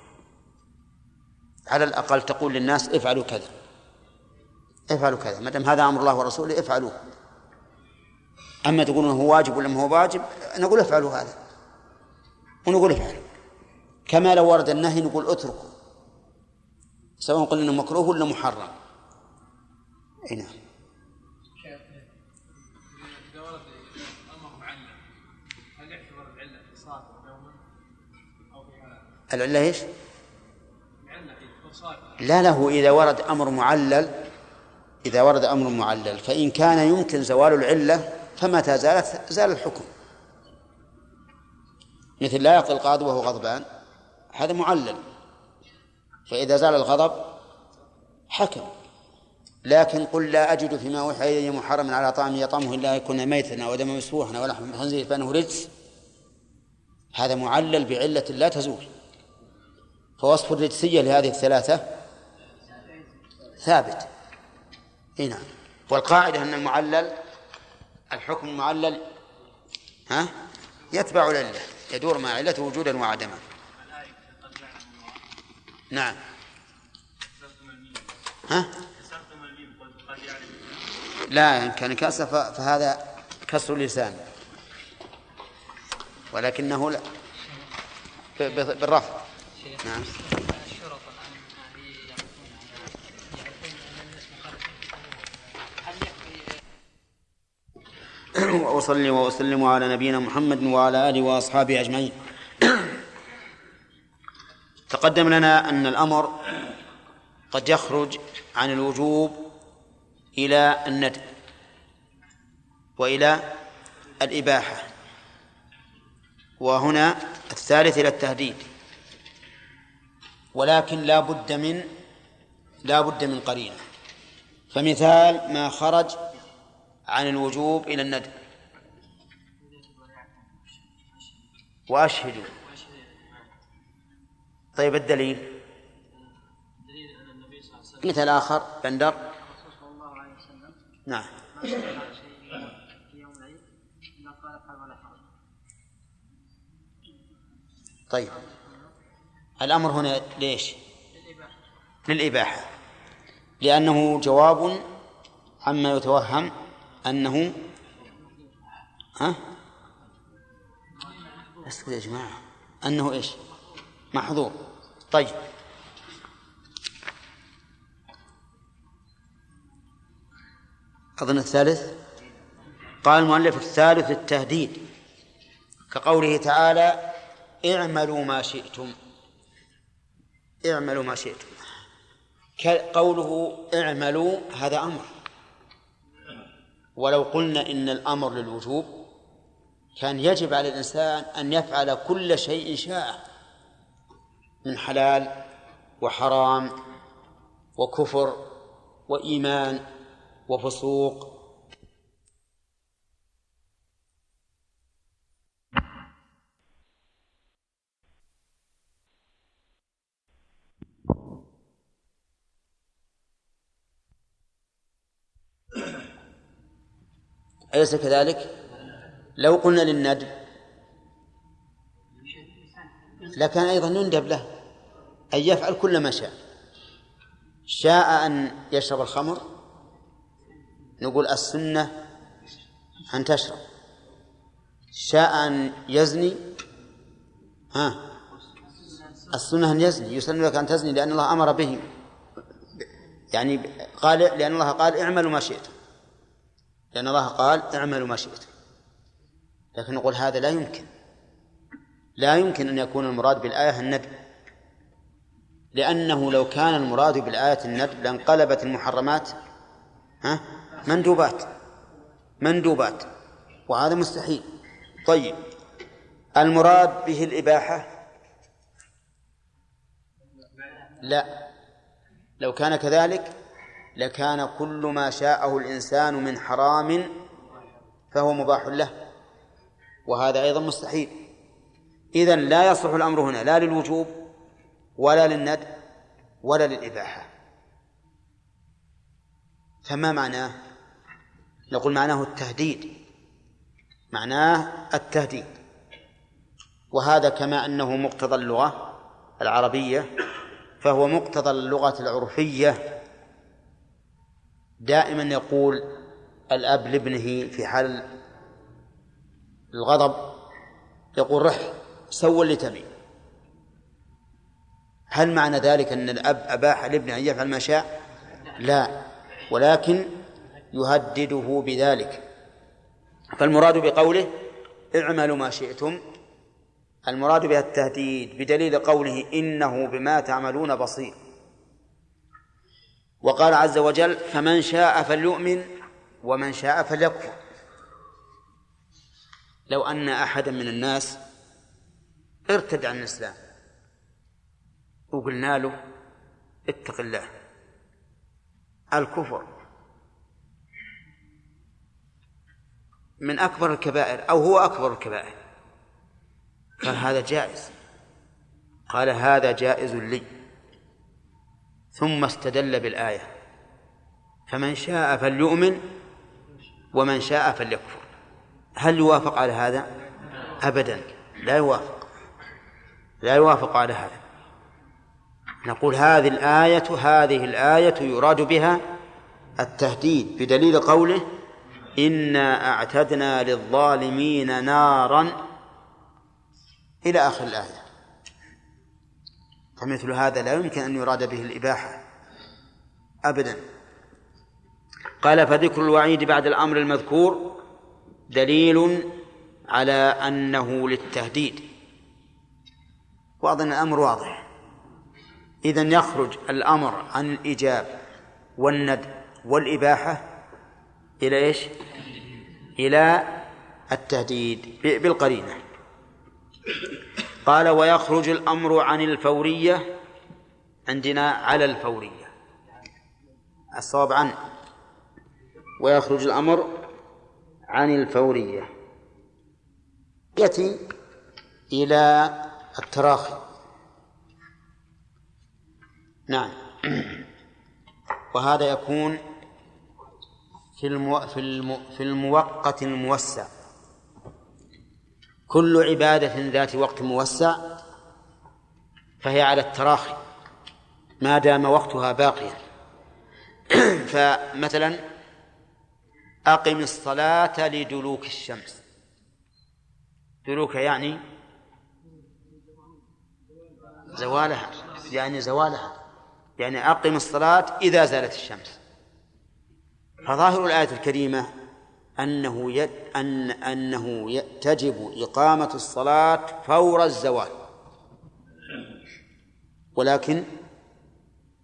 على الأقل تقول للناس افعلوا كذا. افعلوا كذا. ما دام هذا أمر الله ورسوله افعلوه. أما تقولون هو واجب ولا ما هو واجب نقول افعلوا هذا. ونقول افعلوا. كما لو ورد النهي نقول اتركوا. سواء قلنا إنه مكروه ولا محرم. أي نعم. العلة إيش؟ لا له إذا ورد أمر معلل إذا ورد أمر معلل فإن كان يمكن زوال العلة فمتى زالت زال الحكم. مثل لا يقضي القاضي وهو غضبان هذا معلل. فإذا زال الغضب حكم. لكن قل لا أجد فيما أوحي إلي محرم على طعام يطعمه إلا يكون ميتا أو دما مسفوحا أو لحم خنزير فإنه رجس. هذا معلل بعلة لا تزول. فوصف الرجسية لهذه الثلاثة ثابت. إي نعم. والقاعدة أن المعلل الحكم المعلل ها؟ يتبع العلة يدور مع علته وجودا وعدما. نعم. ها؟ لا إن كان كسر فهذا كسر لسان ولكنه لا بالرفع. نعم. وأصلي وأسلم على نبينا محمد وعلى آله وأصحابه أجمعين. تقدم لنا أن الأمر قد يخرج عن الوجوب إلى الندب وإلى الإباحة. وهنا الثالث إلى التهديد. ولكن لا بد من لا بد من قرينة. فمثال ما خرج عن الوجوب إلى الندب وأشهدوا طيب الدليل؟ مثل آخر بندر. نعم. طيب. الأمر هنا ليش؟ للإباحة. لأنه جواب عما يتوهم أنه ها؟ اسكت يا جماعة. أنه إيش؟ محظور. طيب. أظن الثالث. قال المؤلف الثالث التهديد. كقوله تعالى اعملوا ما شئتم. اعملوا ما شئتم. قوله اعملوا هذا أمر. ولو قلنا إن الأمر للوجوب كان يجب على الإنسان أن يفعل كل شيء شاء من حلال وحرام وكفر وإيمان وفسوق أليس كذلك؟ لو قلنا للندب. لكان أيضا يندب له أن يفعل كل ما شاء. شاء أن يشرب الخمر نقول السنة أن تشرب. شاء أن يزني ها السنة أن يزني يسن لك أن تزني لأن الله أمر به يعني قال لأن الله قال اعملوا ما شئتم. لأن الله قال اعملوا ما شئتم. لكن نقول هذا لا يمكن. لا يمكن أن يكون المراد بالآية الندب. لأنه لو كان المراد بالآية الندب لانقلبت المحرمات ها؟ مندوبات. مندوبات. وهذا مستحيل. طيب. المراد به الإباحة؟ لا. لو كان كذلك لكان كل ما شاءه الإنسان من حرام فهو مباح له. وهذا أيضا مستحيل. إذن لا يصلح الأمر هنا لا للوجوب ولا للند ولا للإباحة. فما معناه؟ نقول معناه التهديد. معناه التهديد. وهذا كما أنه مقتضى اللغة العربية فهو مقتضى اللغة العرفية. دائما يقول الأب لابنه في حال الغضب يقول رح سوى اللي تبي. هل معنى ذلك أن الأب أباح لابنه أن يفعل ما شاء؟ لا ولكن يهدده بذلك. فالمراد بقوله اعملوا ما شئتم المراد بها التهديد بدليل قوله إنه بما تعملون بصير. وقال عز وجل فمن شاء فليؤمن ومن شاء فليكفر. لو أن أحدا من الناس ارتد عن الإسلام وقلنا له اتق الله الكفر من أكبر الكبائر أو هو أكبر الكبائر. قال هذا جائز. قال هذا جائز لي. ثم استدل بالآية. فمن شاء فليؤمن ومن شاء فليكفر. هل يوافق على هذا؟ أبدا. لا يوافق. لا يوافق على هذا. نقول هذه الآية هذه الآية يراد بها التهديد بدليل قوله إنا أعتدنا للظالمين نارا. إلى آخر الآية. فمثل هذا لا يمكن أن يراد به الإباحة. أبدا. قال فذكر الوعيد بعد الأمر المذكور دليل على أنه للتهديد. وأظن الأمر واضح. إذا يخرج الأمر عن الإيجاب والند والإباحة إلى إيش؟ إلى التهديد بالقرينة. قال ويخرج الأمر عن الفورية عندنا على الفورية. الصواب عن ويخرج الأمر عن الفورية. يأتي إلى التراخي. نعم. وهذا يكون في المو... في المو... في الموقت الموسع. كل عبادة ذات وقت موسع فهي على التراخي ما دام وقتها باقيا. فمثلا أقم الصلاة لدلوك الشمس. دلوك يعني زوالها يعني زوالها يعني أقم الصلاة إذا زالت الشمس. فظاهر الآية الكريمة أنه يد أن أنه تجب إقامة الصلاة فور الزوال. ولكن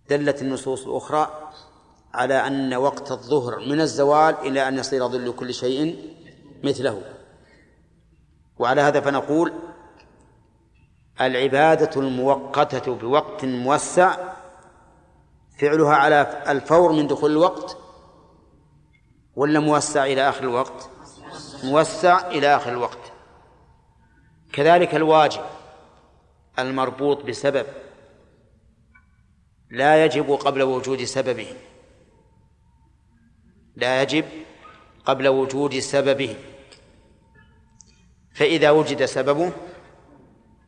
دلت النصوص الأخرى على أن وقت الظهر من الزوال إلى أن يصير ظل كل شيء مثله. وعلى هذا فنقول العبادة المؤقتة بوقت موسع فعلها على الفور من دخول الوقت ولا موسع إلى آخر الوقت؟ موسع إلى آخر الوقت. كذلك الواجب المربوط بسبب لا يجب قبل وجود سببه. لا يجب قبل وجود سببه. فإذا وجد سببه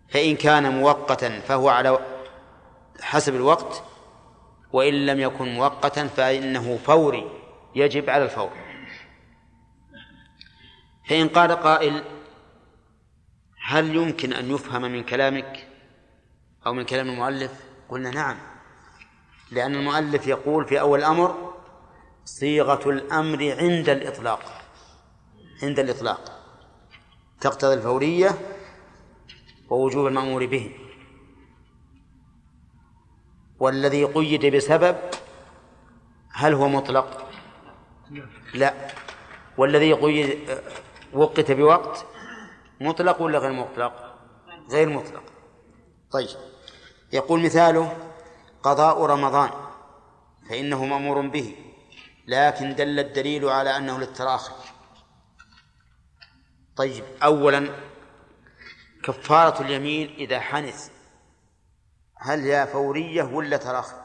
فإن كان مؤقتا فهو على حسب الوقت وإن لم يكن مؤقتا فإنه فوري. يجب على الفور فإن قال قائل هل يمكن أن يفهم من كلامك أو من كلام المؤلف؟ قلنا نعم لأن المؤلف يقول في أول الأمر صيغة الأمر عند الإطلاق عند الإطلاق. تقتضي الفورية ووجوب المأمور به. والذي قيد بسبب هل هو مطلق؟ لا. والذي قيد وقت بوقت مطلق ولا غير مطلق؟ غير مطلق. طيب. يقول مثاله قضاء رمضان فإنه مأمور به لكن دل الدليل على أنه للتراخي. طيب. أولا كفارة اليمين إذا حنث هل هي فورية ولا تراخي؟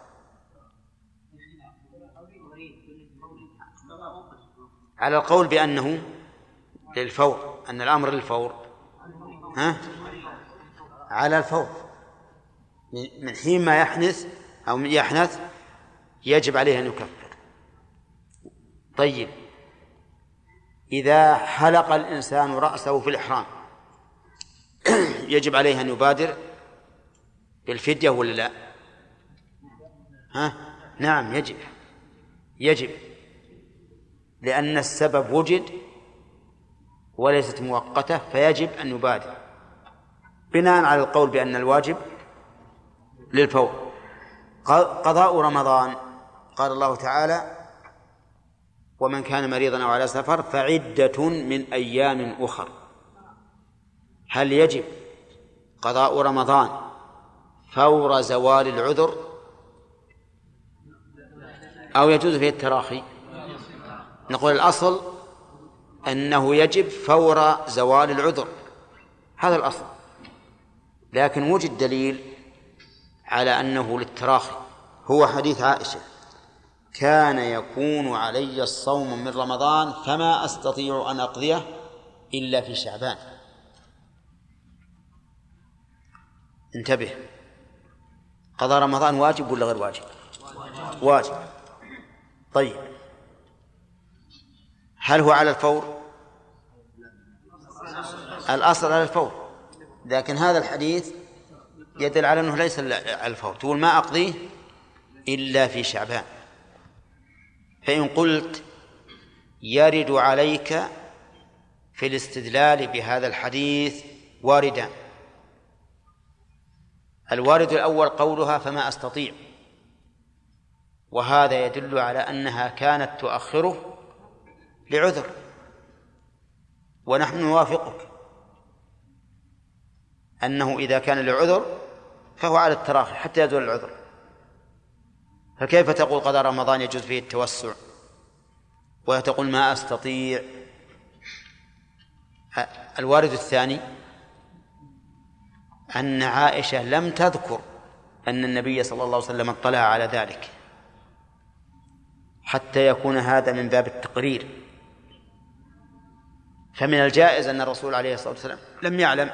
على القول بأنه للفور أن الأمر للفور. ها؟ على الفور. من حين ما يحنث أو يحنث يجب عليه أن يكفر. طيب. إذا حلق الإنسان رأسه في الإحرام يجب عليه أن يبادر بالفدية ولا لا؟ ها؟ نعم يجب. يجب. لأن السبب وجد وليست مؤقتة فيجب أن يبادر. بناء على القول بأن الواجب للفور. قضاء رمضان. قال الله تعالى ومن كان مريضا أو على سفر فعدة من أيام أخر. هل يجب قضاء رمضان فور زوال العذر؟ أو يجوز فيه التراخي؟ نقول الأصل أنه يجب فور زوال العذر. هذا الأصل. لكن وجد دليل على أنه للتراخي. هو حديث عائشة. كان يكون علي الصوم من رمضان فما أستطيع أن أقضيه إلا في شعبان. انتبه. قضاء رمضان واجب ولا غير واجب. واجب. طيب. هل هو على الفور؟ الأصل على الفور. لكن هذا الحديث يدل على أنه ليس الفور. تقول ما أقضيه إلا في شعبان. فإن قلت يرد عليك في الاستدلال بهذا الحديث واردان الوارد الأول قولها فما أستطيع. وهذا يدل على أنها كانت تؤخره لعذر. ونحن نوافقك. أنه إذا كان لعذر فهو على التراخي حتى يزول العذر. فكيف تقول قضاء رمضان يجوز فيه التوسع؟ وتقول ما أستطيع. الوارد الثاني أن عائشة لم تذكر أن النبي صلى الله عليه وسلم اطلع على ذلك. حتى يكون هذا من باب التقرير. فمن الجائز أن الرسول عليه الصلاة والسلام لم يعلم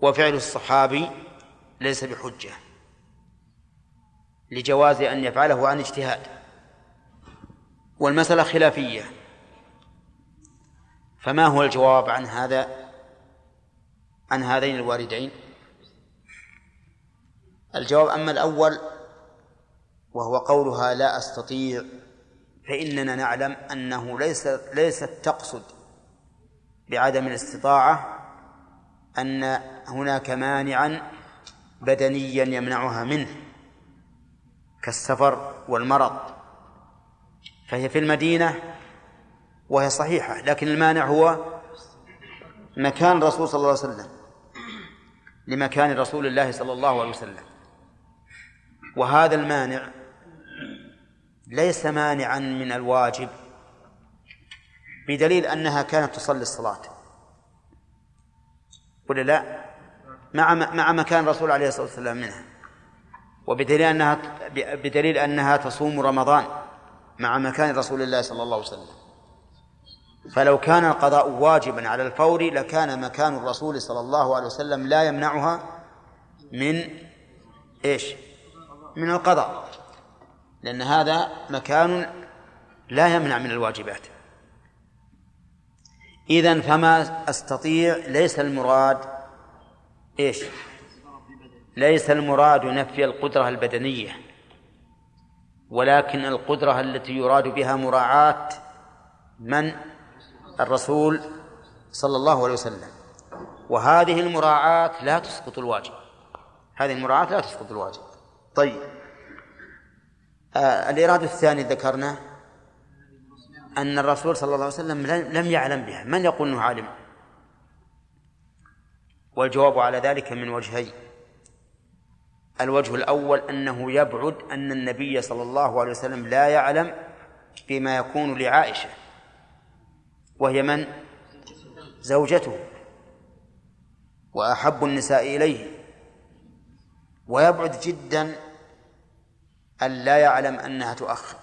وفعل الصحابي ليس بحجة لجواز أن يفعله عن اجتهاد والمسألة خلافية. فما هو الجواب عن هذا عن هذين الواردين؟ الجواب أما الأول وهو قولها لا أستطيع فإننا نعلم أنه ليس ليست تقصد بعدم الاستطاعة أن هناك مانعا بدنيا يمنعها منه كالسفر والمرض. فهي في المدينة وهي صحيحة لكن المانع هو مكان الرسول صلى الله عليه وسلم لمكان رسول الله صلى الله عليه وسلم. وهذا المانع ليس مانعا من الواجب بدليل أنها كانت تصلي الصلاة. ولا لا مع مع مكان الرسول عليه الصلاة والسلام منها. وبدليل أنها بدليل أنها تصوم رمضان مع مكان رسول الله صلى الله عليه وسلم. فلو كان القضاء واجبا على الفور لكان مكان الرسول صلى الله عليه وسلم لا يمنعها من إيش؟ من القضاء. لأن هذا مكان لا يمنع من الواجبات. إذن فما أستطيع ليس المراد إيش؟ ليس المراد نفي القدرة البدنية ولكن القدرة التي يراد بها مراعاة من؟ الرسول صلى الله عليه وسلم. وهذه المراعاة لا تسقط الواجب. هذه المراعاة لا تسقط الواجب. طيب. آه الإرادة الثاني ذكرنا أن الرسول صلى الله عليه وسلم لم يعلم بها. من يقول أنه عالم؟ والجواب على ذلك من وجهين الوجه الأول أنه يبعد أن النبي صلى الله عليه وسلم لا يعلم بما يكون لعائشة. وهي من؟ زوجته. وأحب النساء إليه. ويبعد جدا أن لا يعلم أنها تؤخر.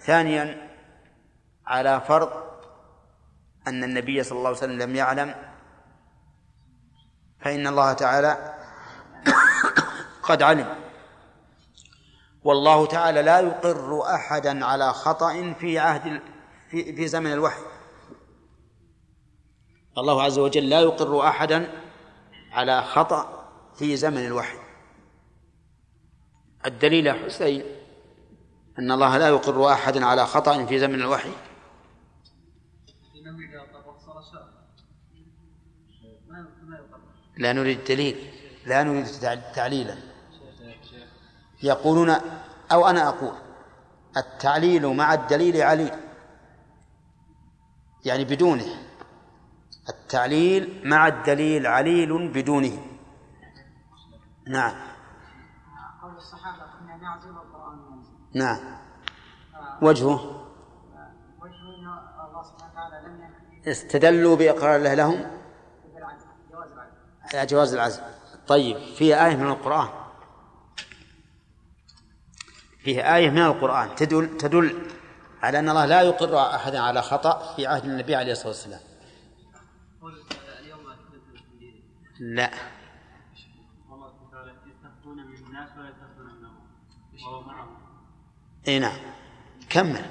ثانيا على فرض أن النبي صلى الله عليه وسلم لم يعلم فإن الله تعالى قد علم. والله تعالى لا يقر أحدا على خطأ في عهد في في زمن الوحي. الله عز وجل لا يقر أحدا على خطأ في زمن الوحي. الدليل يا حسين. أن الله لا يقر أحدا على خطأ في زمن الوحي. لا نريد دليل لا نريد تعليلا. يقولون أو أنا أقول التعليل مع الدليل عليل. يعني بدونه. التعليل مع الدليل عليل بدونه. نعم. نعم. وجهه. وجهه أن الله سبحانه وتعالى لم استدلوا بإقرار الله لهم؟ على جواز العزل طيب في آية من القرآن. فيه آية من القرآن تدل تدل على أن الله لا يقر أحدا على خطأ في عهد النبي عليه الصلاة والسلام. لا. اي نعم. كمل.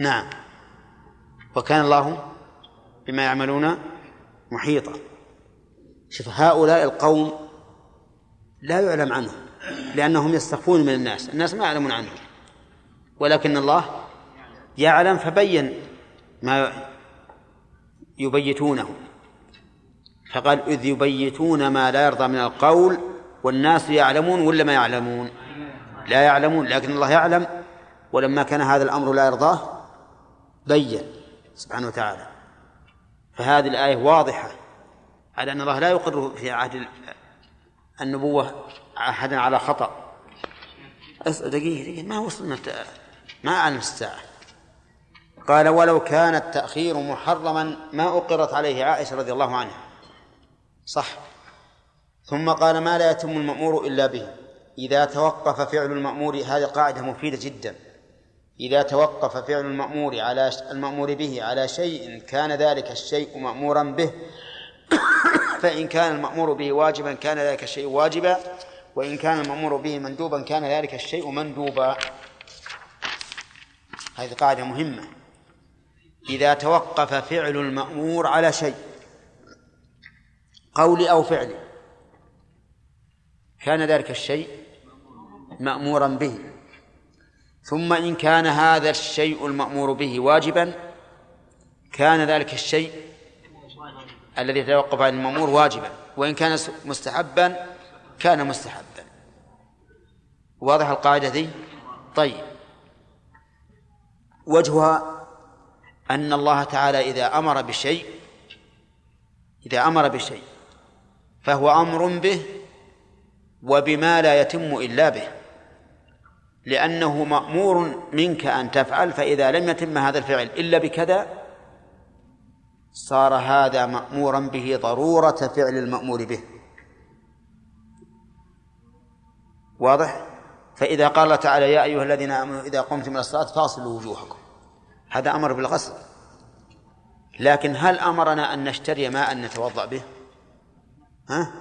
نعم. وكان الله بما يعملون محيطا. شوف هؤلاء القوم لا يعلم عنهم لأنهم يستخفون من الناس. الناس ما يعلمون عنهم. ولكن الله يعلم فبين ما يبيتونه. فقال إذ يبيتون ما لا يرضى من القول والناس يعلمون ولا ما يعلمون؟ لا يعلمون لكن الله يعلم. ولما كان هذا الأمر لا يرضاه بين سبحانه وتعالى. فهذه الآية واضحة على أن الله لا يقر في عهد النبوة أحدا على خطأ. دقيقة ما وصلنا ما أعلم الساعة. قال ولو كان التأخير محرما ما أقرت عليه عائشة رضي الله عنها. صح. ثم قال ما لا يتم المأمور إلا به. إذا توقف فعل المأمور هذه قاعدة مفيدة جدا. إذا توقف فعل المأمور على المأمور به على شيء كان ذلك الشيء مأمورا به فإن كان المأمور به واجبا كان ذلك الشيء واجبا وإن كان المأمور به مندوبا كان ذلك الشيء مندوبا. هذه قاعدة مهمة. إذا توقف فعل المأمور على شيء قولي أو فعلي كان ذلك الشيء مأمورا به. ثم إن كان هذا الشيء المأمور به واجبا كان ذلك الشيء الذي يتوقف عن المأمور واجبا. وإن كان مستحبا كان مستحبا. واضح القاعدة دي؟ طيب. وجهها أن الله تعالى إذا أمر بشيء إذا أمر بشيء فهو أمر به وبما لا يتم إلا به. لأنه مأمور منك أن تفعل فإذا لم يتم هذا الفعل إلا بكذا صار هذا مأمورا به ضرورة فعل المأمور به واضح؟ فإذا قال الله تعالى يا أيها الذين آمنوا إذا قمتم إلى الصلاة فاصلوا وجوهكم هذا أمر بالغسل لكن هل أمرنا أن نشتري ماء نتوضأ به؟ ها؟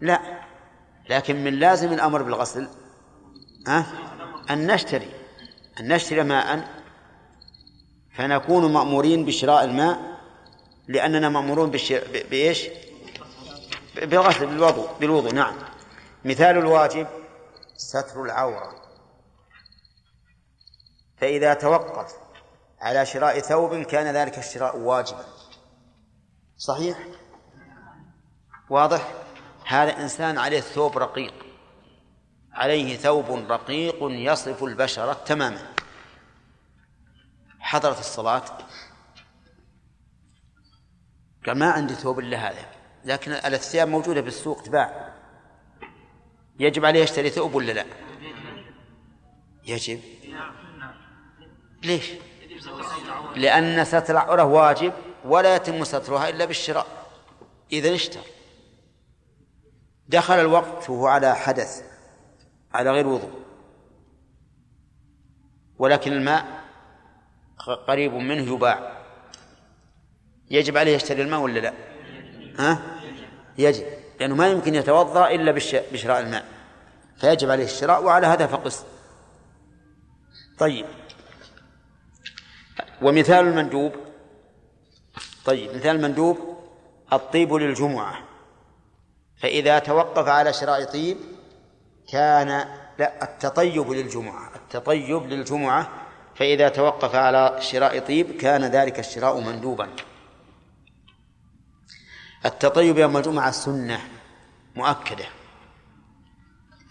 لا لكن من لازم الأمر بالغسل ها؟ أن نشتري أن نشتري ماء فنكون مأمورين بشراء الماء لأننا مأمورون بإيش؟ بالغسل بالوضوء بالوضوء نعم. مثال الواجب ستر العورة. فإذا توقف على شراء ثوب كان ذلك الشراء واجبا. صحيح؟ واضح؟ هذا إنسان عليه ثوب رقيق. عليه ثوب رقيق يصف البشرة تماما. حضرت الصلاة. قال ما عندي ثوب إلا هذا. لكن الثياب موجودة بالسوق تباع. يجب عليه يشتري ثوب ولا لا؟ يجب. ليش؟ لأن ستر العورة واجب ولا يتم سترها إلا بالشراء. إذا اشتر دخل الوقت وهو على حدث. على غير وضوء. ولكن الماء قريب منه يباع. يجب عليه يشتري الماء ولا لا؟ ها؟ يجب. لأنه ما يمكن يتوضأ إلا بشراء الماء. فيجب عليه الشراء وعلى هذا فقس. طيب. ومثال المندوب. طيب مثال المندوب الطيب للجمعة. فإذا توقف على شراء طيب كان لا التطيب للجمعة التطيب للجمعة فإذا توقف على شراء طيب كان ذلك الشراء مندوبا. التطيب يوم الجمعة سنة مؤكدة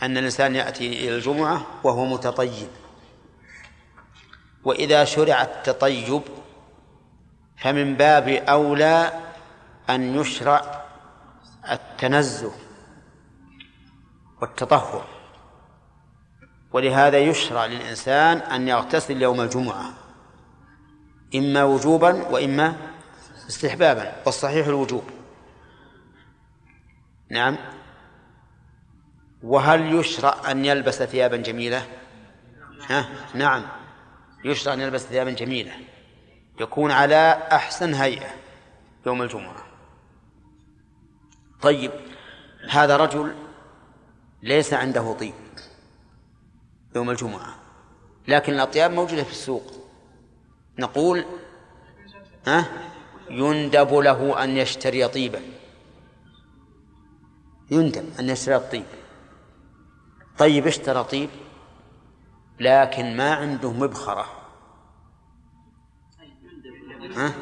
أن الإنسان يأتي إلى الجمعة وهو متطيب. وإذا شرع التطيب فمن باب أولى أن يشرع التنزه والتطهر. ولهذا يشرع للإنسان أن يغتسل يوم الجمعة إما وجوبا وإما استحبابا والصحيح الوجوب. نعم. وهل يشرع أن يلبس ثيابا جميلة؟ ها؟ نعم. يشرع أن يلبس ثيابا جميلة. يكون على أحسن هيئة يوم الجمعة. طيب هذا رجل ليس عنده طيب. يوم الجمعة لكن الأطياب موجودة في السوق نقول ها يندب له أن يشتري طيبا يندب أن يشتري الطيب طيب اشترى طيب لكن ما عنده مبخرة ها؟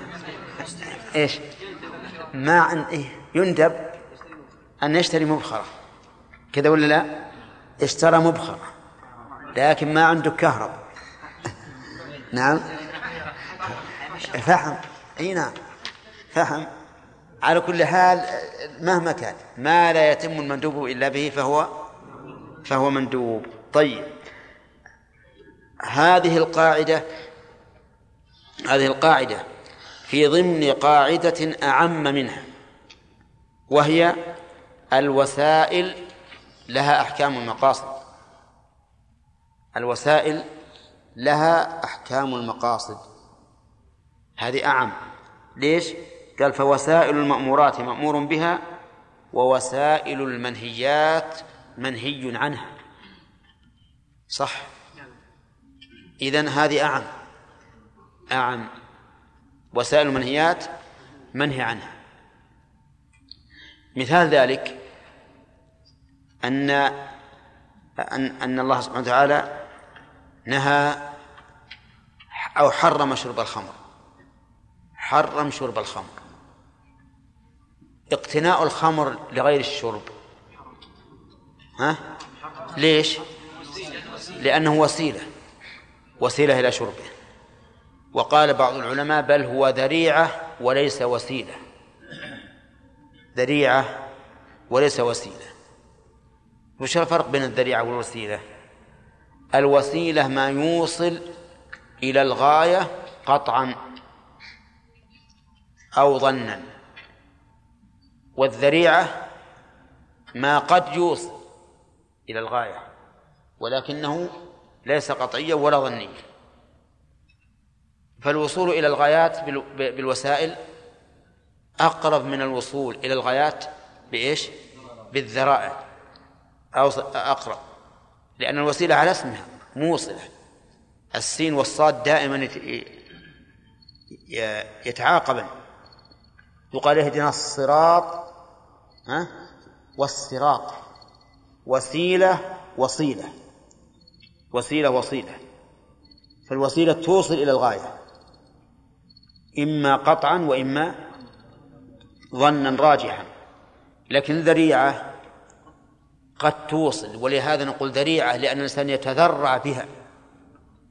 إيش؟ ما عن إيه؟ يندب أن يشتري مبخرة كذا ولا لا؟ اشترى مبخرة لكن ما عنده كهرب نعم. فهم. إي نعم. فهم. على كل حال مهما كان ما لا يتم المندوب إلا به فهو فهو مندوب. طيب. هذه القاعدة هذه القاعدة في ضمن قاعدة أعم منها وهي الوسائل لها أحكام المقاصد الوسائل لها أحكام المقاصد. هذه أعم. ليش؟ قال فوسائل المأمورات مأمور بها ووسائل المنهيات منهي عنها. صح؟ إذن هذه أعم. أعم. وسائل المنهيات منهي عنها. مثال ذلك أن أن أن الله سبحانه وتعالى نهى أو حرم شرب الخمر. حرم شرب الخمر. اقتناء الخمر لغير الشرب. ها؟ ليش؟ لأنه وسيلة. وسيلة إلى شربه. وقال بعض العلماء بل هو ذريعة وليس وسيلة. ذريعة وليس وسيلة. وش الفرق بين الذريعة والوسيلة؟ الوسيلة ما يوصل إلى الغاية قطعا أو ظنا. والذريعة ما قد يوصل إلى الغاية ولكنه ليس قطعيا ولا ظنيا. فالوصول إلى الغايات بالوسائل أقرب من الوصول إلى الغايات بإيش؟ بالذرائع أو أقرب. لأن الوسيلة على اسمها موصلة السين والصاد دائما يتعاقبان. يقال اهدنا الصراط ها؟ والصراط. وسيلة وصيلة. وسيلة وصيلة. فالوسيلة توصل إلى الغاية. إما قطعا وإما ظنا راجحا. لكن الذريعة قد توصل ولهذا نقول ذريعة لأن الإنسان يتذرع بها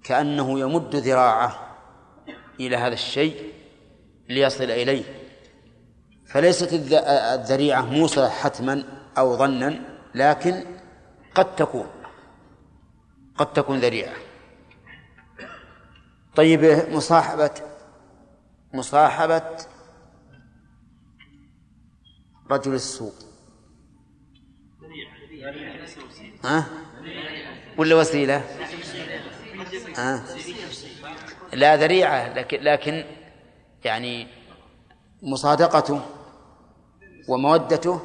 كأنه يمد ذراعه إلى هذا الشيء ليصل إليه. فليست الذريعة موصلة حتما أو ظنا لكن قد تكون قد تكون ذريعة. طيب مصاحبة مصاحبة رجل السوء. ها؟ ولا وسيلة؟ ها؟ لا ذريعة لكن لكن يعني مصادقته ومودته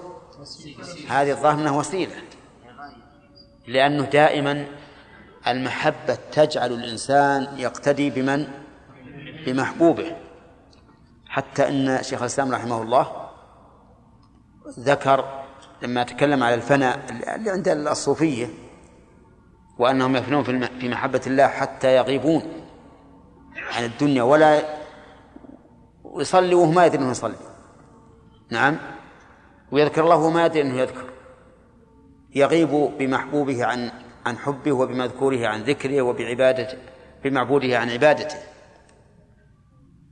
هذه الظاهر أنها وسيلة لأنه دائما المحبة تجعل الإنسان يقتدي بمن بمحبوبه حتى أن شيخ الإسلام رحمه الله ذكر لما تكلم على الفناء اللي عند الصوفية وأنهم يفنون في محبة الله حتى يغيبون عن الدنيا ولا يصلي وهو ما يدري أنه يصلي. نعم. ويذكر الله وهو ما يدري أنه يذكر. يغيب بمحبوبه عن عن حبه وبمذكوره عن ذكره وبعبادته بمعبوده عن عبادته.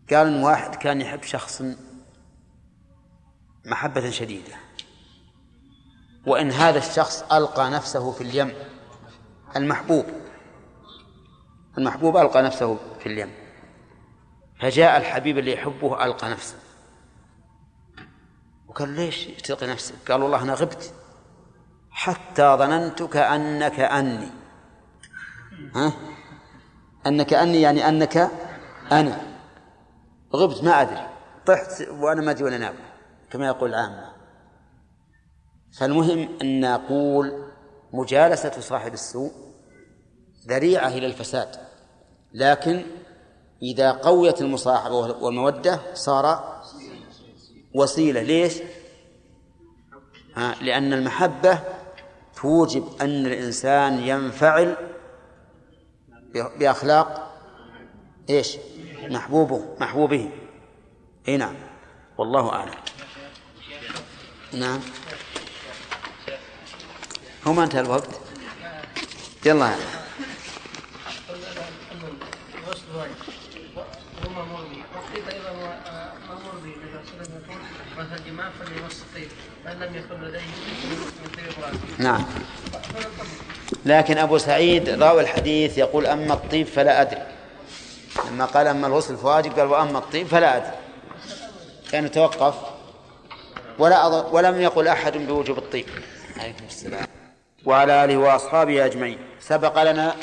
قال واحد كان يحب شخص محبة شديدة. وإن هذا الشخص ألقى نفسه في اليم. المحبوب. المحبوب ألقى نفسه في اليم. فجاء الحبيب اللي يحبه ألقى نفسه. وقال ليش تلقي نفسك؟ قال والله أنا غبت. حتى ظننت كأنك أني. ها؟ أنك أني يعني أنك أنا. غبت ما أدري. طحت وأنا ما أدري وأنا نام كما يقول العامة. فالمهم أن نقول مجالسة صاحب السوء ذريعة إلى الفساد لكن إذا قويت المصاحبة والمودة صار وسيلة. ليش؟ لأن المحبة توجب أن الإنسان ينفعل بأخلاق إيش؟ محبوبه محبوبه. إي نعم. والله أعلم. نعم. هو ما انتهى الوقت يلا. لديه نعم. لكن أبو سعيد راوي الحديث يقول أما الطيب فلا أدري. لما قال أما الغسل فواجب قال وأما الطيب فلا أدري. كان يتوقف ولا ولم يقل أحد بوجوب الطيب. عليكم السلام. وعلى آله وأصحابه أجمعين. سبق لنا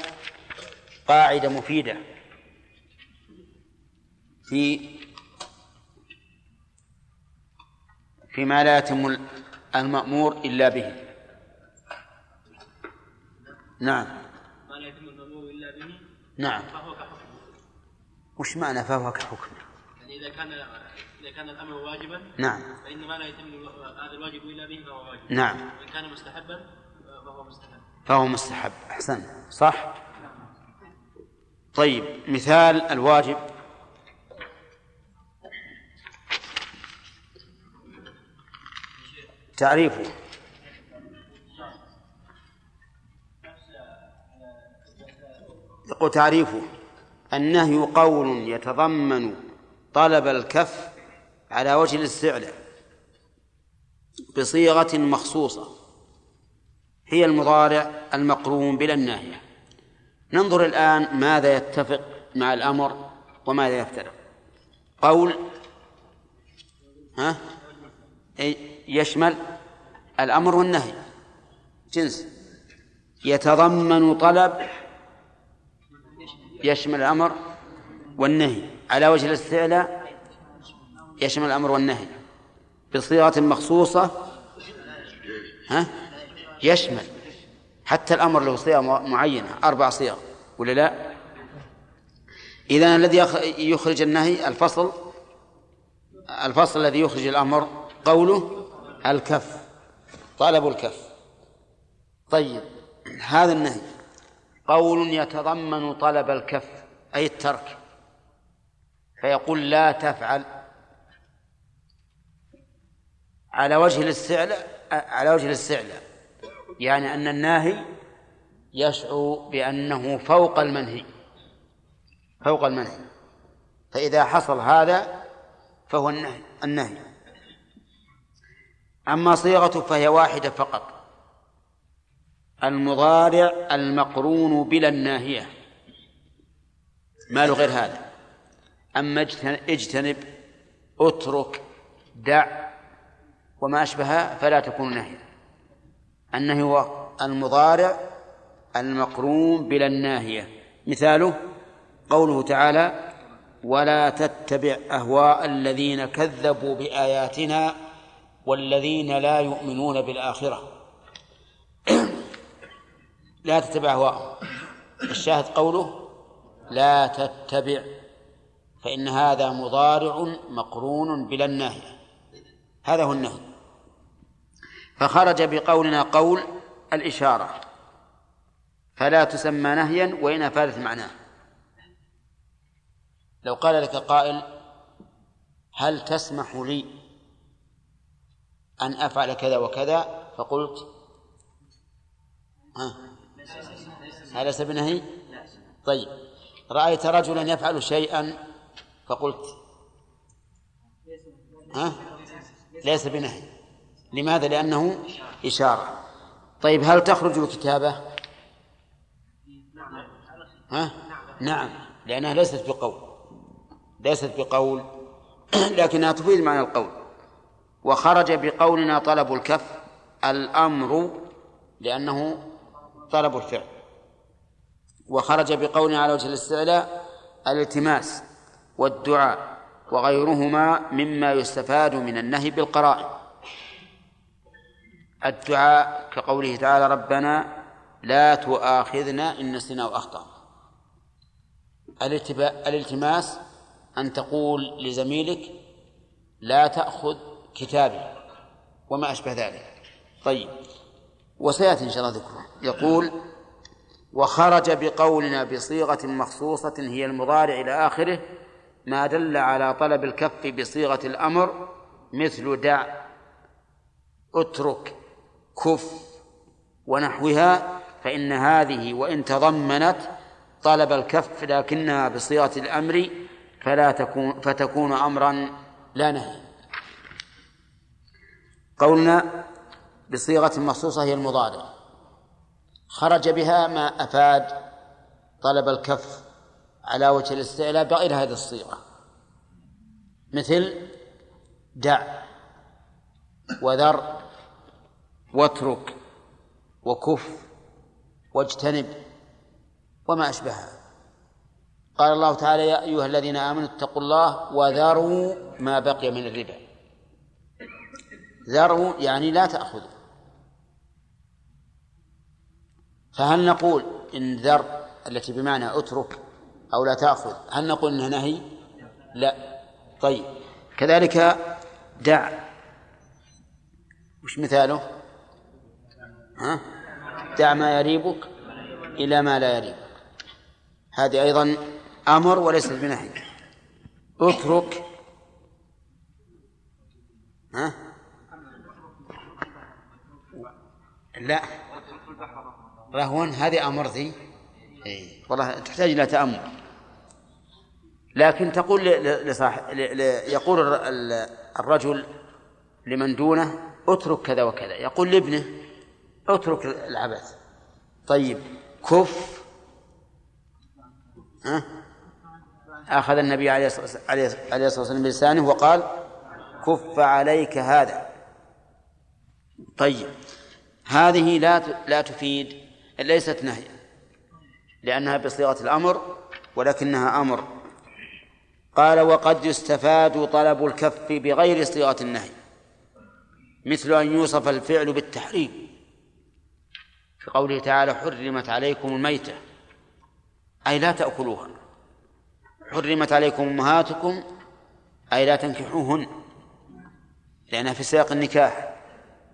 قاعدة مفيدة في فيما لا يتم المأمور إلا به. نعم. ما لا يتم المأمور إلا به؟ نعم. فهو كحكم. وش معنى فهو كحكم؟ يعني إذا كان إذا كان الأمر واجبا نعم. فإن ما لا يتم هذا الواجب إلا به فهو واجب. نعم. وإن كان مستحبا فهو مستحب. أحسن. صح؟ طيب مثال الواجب. تعريفه. يقول تعريفه. النهي قول يتضمن طلب الكف على وجه الاستعلاء بصيغة مخصوصة. هي المضارع المقرون بلا الناهية. ننظر الآن ماذا يتفق مع الأمر وماذا يفترق. قول ها يشمل الأمر والنهي. جنس. يتضمن طلب يشمل الأمر والنهي. على وجه الاستعلاء يشمل الأمر والنهي. بصيغة مخصوصة ها يشمل. حتى الأمر له صيغة معينة أربع صيغ ولا لا؟ إذا الذي يخرج النهي الفصل الفصل الذي يخرج الأمر قوله الكف طلب الكف. طيب هذا النهي قول يتضمن طلب الكف أي الترك. فيقول لا تفعل. على وجه الاستعلاء على وجه الاستعلاء. يعني أن الناهي يشعر بأنه فوق المنهي فوق المنهي. فإذا حصل هذا فهو النهي النهي. أما صيغته فهي واحدة فقط. المضارع المقرون بلا الناهية. ما له غير هذا. أما اجتنب اترك دع وما أشبهها فلا تكون نهيا النهي هو المضارع المقرون بلا الناهية. مثاله قوله تعالى ولا تتبع أهواء الذين كذبوا بآياتنا والذين لا يؤمنون بالآخرة. لا تتبع أهواءهم. الشاهد قوله لا تتبع. فإن هذا مضارع مقرون بلا الناهية. هذا هو النهي. فخرج بقولنا قول الإشارة. فلا تسمى نهيا وإن أفادت معناه. لو قال لك قائل هل تسمح لي أن أفعل كذا وكذا؟ فقلت ها هذا ليس بنهي؟ طيب. رأيت رجلا يفعل شيئا فقلت ها ليس بنهي. لماذا؟ لأنه إشارة. طيب هل تخرج الكتابة؟ ها؟ نعم لأنها ليست بقول. ليست بقول لكنها تفيد معنى القول. وخرج بقولنا طلب الكف الأمر لأنه طلب الفعل. وخرج بقولنا على وجه الاستعلاء الالتماس والدعاء وغيرهما مما يستفاد من النهي بالقرائن. الدعاء كقوله تعالى ربنا لا تؤاخذنا إن نسينا وأخطأنا الالتماس أن تقول لزميلك لا تأخذ كتابي وما أشبه ذلك. طيب. وسيأتي إن شاء الله ذكره. يقول وخرج بقولنا بصيغة مخصوصة هي المضارع إلى آخره ما دل على طلب الكف بصيغة الأمر مثل دع اترك كف ونحوها فإن هذه وإن تضمنت طلب الكف لكنها بصيغة الأمر فلا تكون فتكون أمرا لا نهي. قولنا بصيغة مخصوصة هي المضارع. خرج بها ما أفاد طلب الكف على وجه الاستعلاء بغير هذه الصيغة. مثل دع وذر واترك وكف واجتنب وما أشبهها قال الله تعالى يا أيها الذين آمنوا اتقوا الله وذروا ما بقي من الربا. ذروا يعني لا تأخذوا. فهل نقول إن ذر التي بمعنى اترك أو لا تأخذ هل نقول إنها نهي؟ لا. طيب. كذلك دع. وش مثاله؟ ها؟ دع ما يريبك إلى ما لا يريبك. هذه أيضا أمر وليست بنهي. اترك. ها؟ لا. رهوا هذه أمر ذي. إيه. والله تحتاج إلى تأمل. لكن تقول لصاحب يقول الرجل لمن دونه اترك كذا وكذا. يقول لابنه اترك العبث. طيب كف. أخذ النبي عليه الصلاة والسلام بلسانه وقال كف عليك هذا. طيب هذه لا لا تفيد ليست نهيا لأنها بصيغة الأمر ولكنها أمر. قال وقد يستفاد طلب الكف بغير صيغة النهي مثل أن يوصف الفعل بالتحريم. في قوله تعالى حرمت عليكم الميتة. أي لا تأكلوها حرمت عليكم أمهاتكم أي لا تنكحوهن لأنها في سياق النكاح.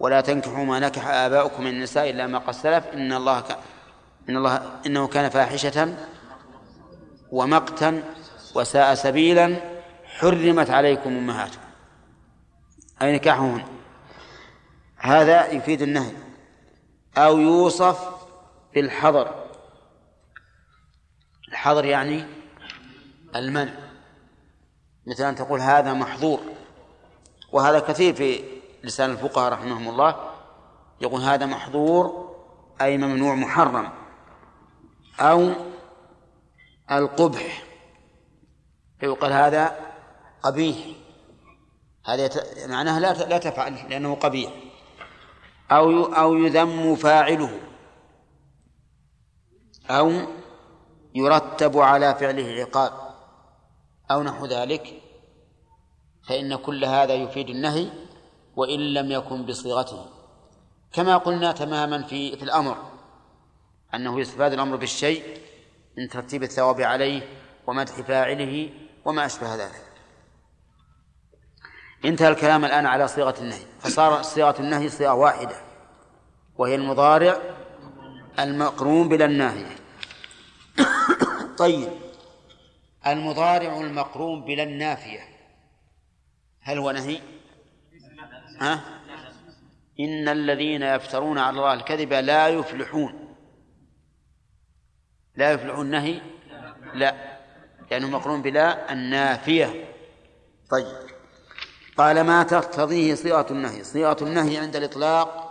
ولا تنكحوا ما نكح آباؤكم من النساء إلا ما قد سلف. إن الله كان إن الله إنه كان فاحشة ومقتا وساء سبيلا. حرمت عليكم أمهاتكم. أي نكاحهن. هذا يفيد النهي. أو يوصف بالحظر الحظر يعني المنع. مثل أن تقول هذا محظور. وهذا كثير في لسان الفقهاء رحمهم الله. يقول هذا محظور أي ممنوع محرم. أو القبح. فيقال هذا قبيح. هذا معناه لا لا تفعل لأنه قبيح. أو أو يذم فاعله. أو يرتب على فعله عقاب. أو نحو ذلك. فإن كل هذا يفيد النهي وإن لم يكن بصيغته. كما قلنا تماما في في الأمر أنه يستفاد الأمر بالشيء من ترتيب الثواب عليه ومدح فاعله وما أشبه ذلك. انتهى الكلام الآن على صيغة النهي. فصار صيغة النهي صيغة واحدة وهي المضارع المقرون بلا الناهية طيب المضارع المقرون بلا النافية هل هو نهي؟ ها؟ إن الذين يفترون على الله الكذب لا يفلحون. لا يفلحون نهي؟ لا لأنه مقرون بلا النافية. طيب. قال ما تقتضيه صيغة النهي؟ صيغة النهي عند الإطلاق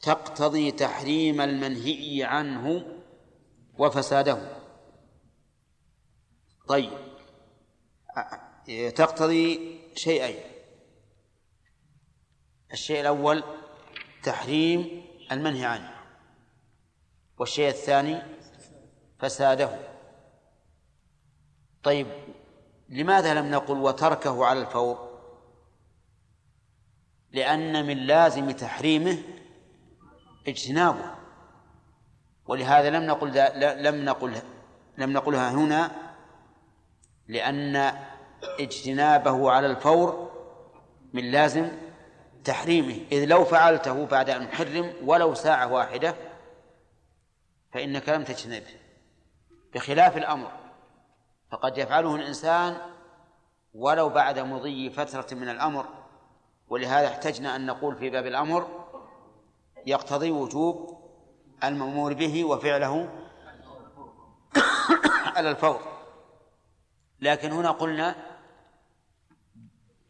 تقتضي تحريم المنهي عنه وفساده. طيب. تقتضي شيئين. الشيء الأول تحريم المنهي عنه. والشيء الثاني فساده. طيب. لماذا لم نقل وتركه على الفور؟ لأن من لازم تحريمه اجتنابه. ولهذا لم نقل لم نقل لم نقلها هنا لأن اجتنابه على الفور من لازم تحريمه. إذ لو فعلته بعد أن حرم ولو ساعة واحدة فإنك لم تجتنبه. بخلاف الأمر فقد يفعله الإنسان ولو بعد مضي فترة من الأمر ولهذا احتجنا أن نقول في باب الأمر يقتضي وجوب المأمور به وفعله على الفور. لكن هنا قلنا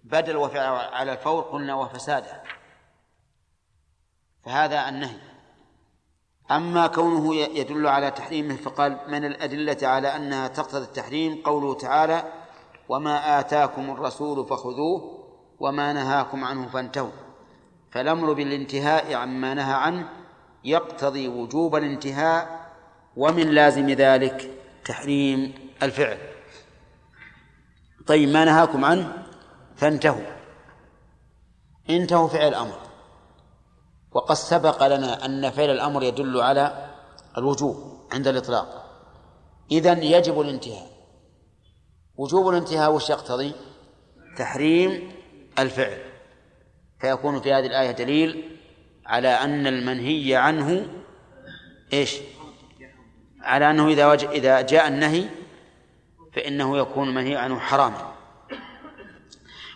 بدل وفعل على الفور قلنا وفساده. فهذا النهي. أما كونه يدل على تحريمه فقال من الأدلة على أنها تقتضي التحريم قوله تعالى وما آتاكم الرسول فخذوه وما نهاكم عنه فانتهوا. فالأمر بالانتهاء عما نهى عنه يقتضي وجوب الانتهاء ومن لازم ذلك تحريم الفعل. طيب ما نهاكم عنه؟ فانتهوا. انتهوا فعل الأمر. وقد سبق لنا أن فعل الأمر يدل على الوجوب عند الإطلاق. إذن يجب الانتهاء. وجوب الانتهاء وش يقتضي؟ تحريم الفعل. فيكون في هذه الآية دليل على أن المنهي عنه إيش؟ على أنه إذا وج... إذا جاء النهي فإنه يكون المنهي عنه حراما.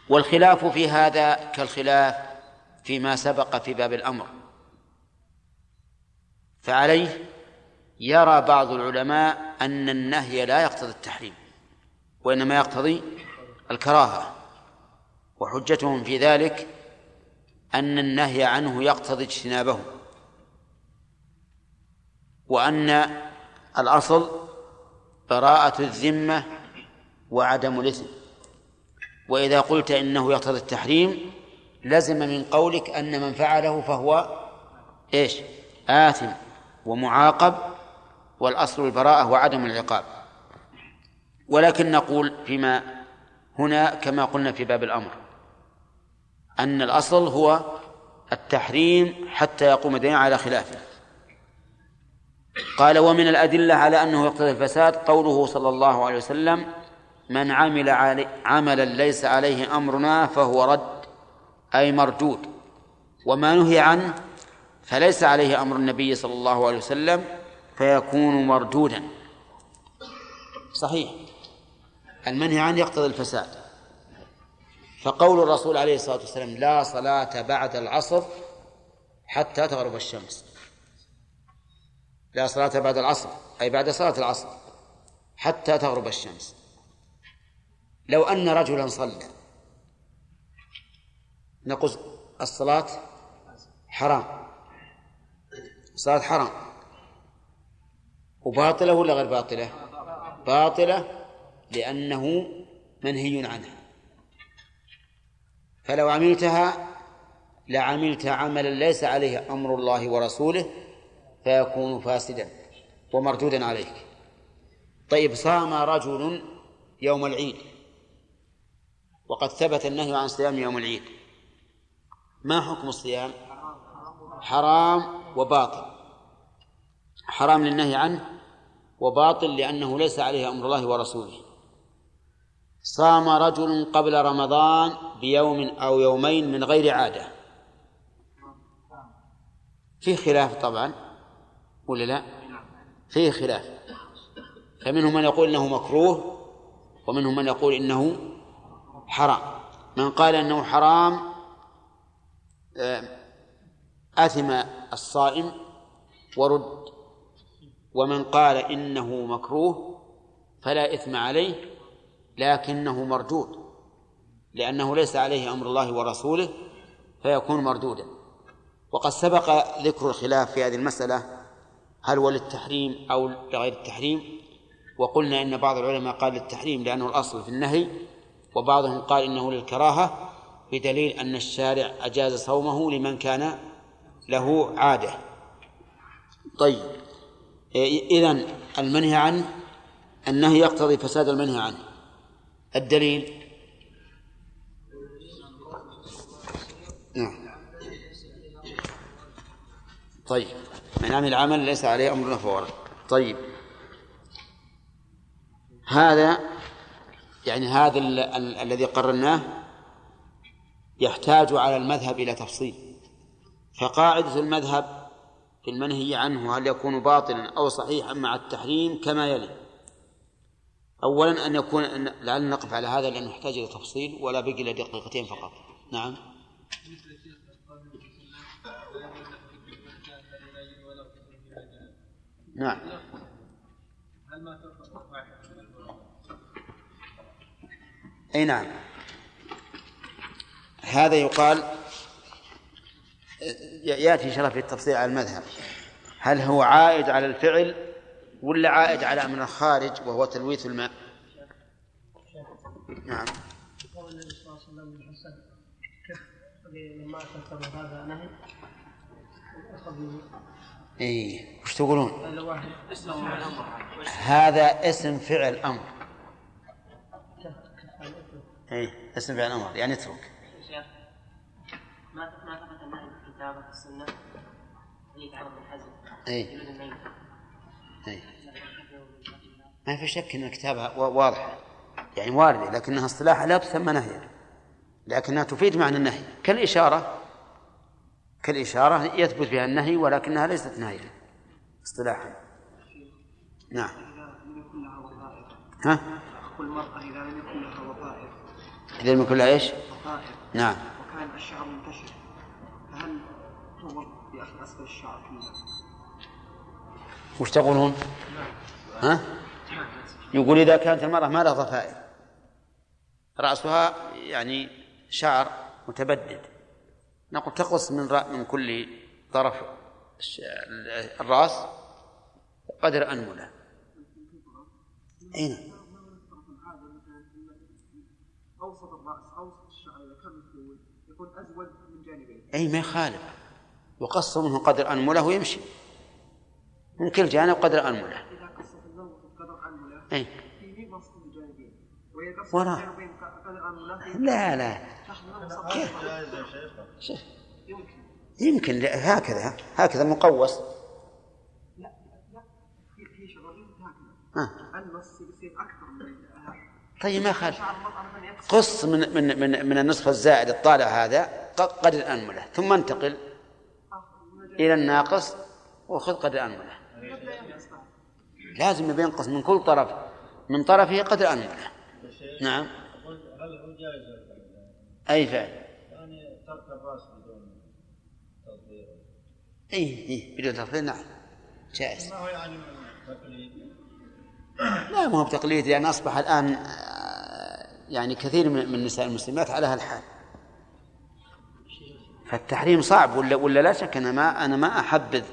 والخلاف في هذا كالخلاف فيما سبق في باب الأمر. فعليه يرى بعض العلماء أن النهي لا يقتضي التحريم وإنما يقتضي الكراهة. وحجتهم في ذلك أن النهي عنه يقتضي اجتنابه وأن الأصل براءة الذمة وعدم الإثم. وإذا قلت إنه يقتضي التحريم لزم من قولك أن من فعله فهو إيش؟ آثم ومعاقب والأصل البراءة وعدم العقاب. ولكن نقول فيما هنا كما قلنا في باب الأمر. أن الأصل هو التحريم حتى يقوم الدين على خلافه. قال ومن الأدلة على أنه يقتضي الفساد قوله صلى الله عليه وسلم من عمل علي عملا ليس عليه أمرنا فهو رد أي مردود. وما نهي عنه فليس عليه أمر النبي صلى الله عليه وسلم فيكون مردودا. صحيح. المنهي عنه يقتضي الفساد. فقول الرسول عليه الصلاة والسلام لا صلاة بعد العصر حتى تغرب الشمس. لا صلاة بعد العصر أي بعد صلاة العصر حتى تغرب الشمس. لو أن رجلا صلى نقول الصلاة حرام. الصلاة حرام. وباطلة ولا غير باطلة؟ باطلة لأنه منهي عنها. فلو عملتها لعملت عملا ليس عليه أمر الله ورسوله فيكون فاسدا ومردودا عليك. طيب صام رجل يوم العيد وقد ثبت النهي عن صيام يوم العيد. ما حكم الصيام؟ حرام وباطل. حرام للنهي عنه وباطل لأنه ليس عليه أمر الله ورسوله. صام رجل قبل رمضان بيوم أو يومين من غير عادة. في خلاف طبعا ولا لا؟ فيه خلاف. فمنهم من يقول إنه مكروه ومنهم من يقول إنه حرام. من قال إنه حرام أثم الصائم ورد. ومن قال إنه مكروه فلا إثم عليه. لكنه مردود لأنه ليس عليه أمر الله ورسوله فيكون مردودا. وقد سبق ذكر الخلاف في هذه المسألة هل هو للتحريم أو لغير التحريم؟ وقلنا إن بعض العلماء قال للتحريم لأنه الأصل في النهي وبعضهم قال إنه للكراهة بدليل أن الشارع أجاز صومه لمن كان له عادة. طيب إذن المنهي عنه النهي يقتضي فساد المنهي عنه. الدليل؟ نعم. طيب. من عمل عمل ليس عليه أمرنا فورا طيب. هذا يعني هذا الذي قررناه يحتاج على المذهب إلى تفصيل. فقاعدة المذهب في المنهي عنه هل يكون باطلا أو صحيحا مع التحريم كما يلي. أولا أن يكون لعلنا نقف على هذا لأنه يحتاج إلى تفصيل ولا بقي إلا دقيقتين فقط. نعم. نعم. أي نعم. هذا يقال يأتي شرف التفصيل على المذهب. هل هو عائد على الفعل ولا عائد على أمر خارج وهو تلويث الماء؟ نعم. لما هذا نهي اي وش تقولون؟ هذا اسم فعل أمر. اي اسم فعل أمر يعني اترك. ما ما ثبت النهي في الكتاب والسنة يتعرض بالحزم اي اي ما في شك إن الكتابة واضحة يعني واردة لكنها اصطلاحا لا تسمى نهيا. لكنها تفيد معنى النهي. كالإشارة كالإشارة يثبت بها النهي ولكنها ليست نهيا. اصطلاحا. نعم. ها؟ المرأة إذا لم يكن لها وظائف. إذا لم يكن لها إيش؟ وظائف. نعم. وكان الشعر منتشر. فهل تضر بأخذ أسفل الشعر فيها؟ وش تقولون؟ ها؟ يقول إذا كانت المرأة ما لها ضفائر رأسها يعني شعر متبدد. نقول تقص من من كل طرف الرأس قدر أنملة أين من جانبين أي ما يخالف. يقص منه قدر أنملة ويمشي. من كل جانب قدر أنملة أي وراء. لا لا. يمكن هكذا هكذا مقوس. لا لا في شغل هكذا النص يصير أكثر من طيب ما خالف قص من من من من النصف الزائد الطالع هذا قدر الأنملة ثم انتقل إلى الناقص وخذ قدر الأنملة لازم ينقص من كل طرف من طرفه قدر الأنملة نعم. هل هو جائز أي فعل؟ يعني ترك الرأس بدون تطهير أي أي بدون تطهير نعم. جائز. ما هو يعني تقليد؟ لا ما هو بتقليد لأن أصبح الآن آه، يعني كثير من نساء المسلمات على هالحال. فالتحريم صعب ولا ولا لا شك أنا ما أنا ما أحبذ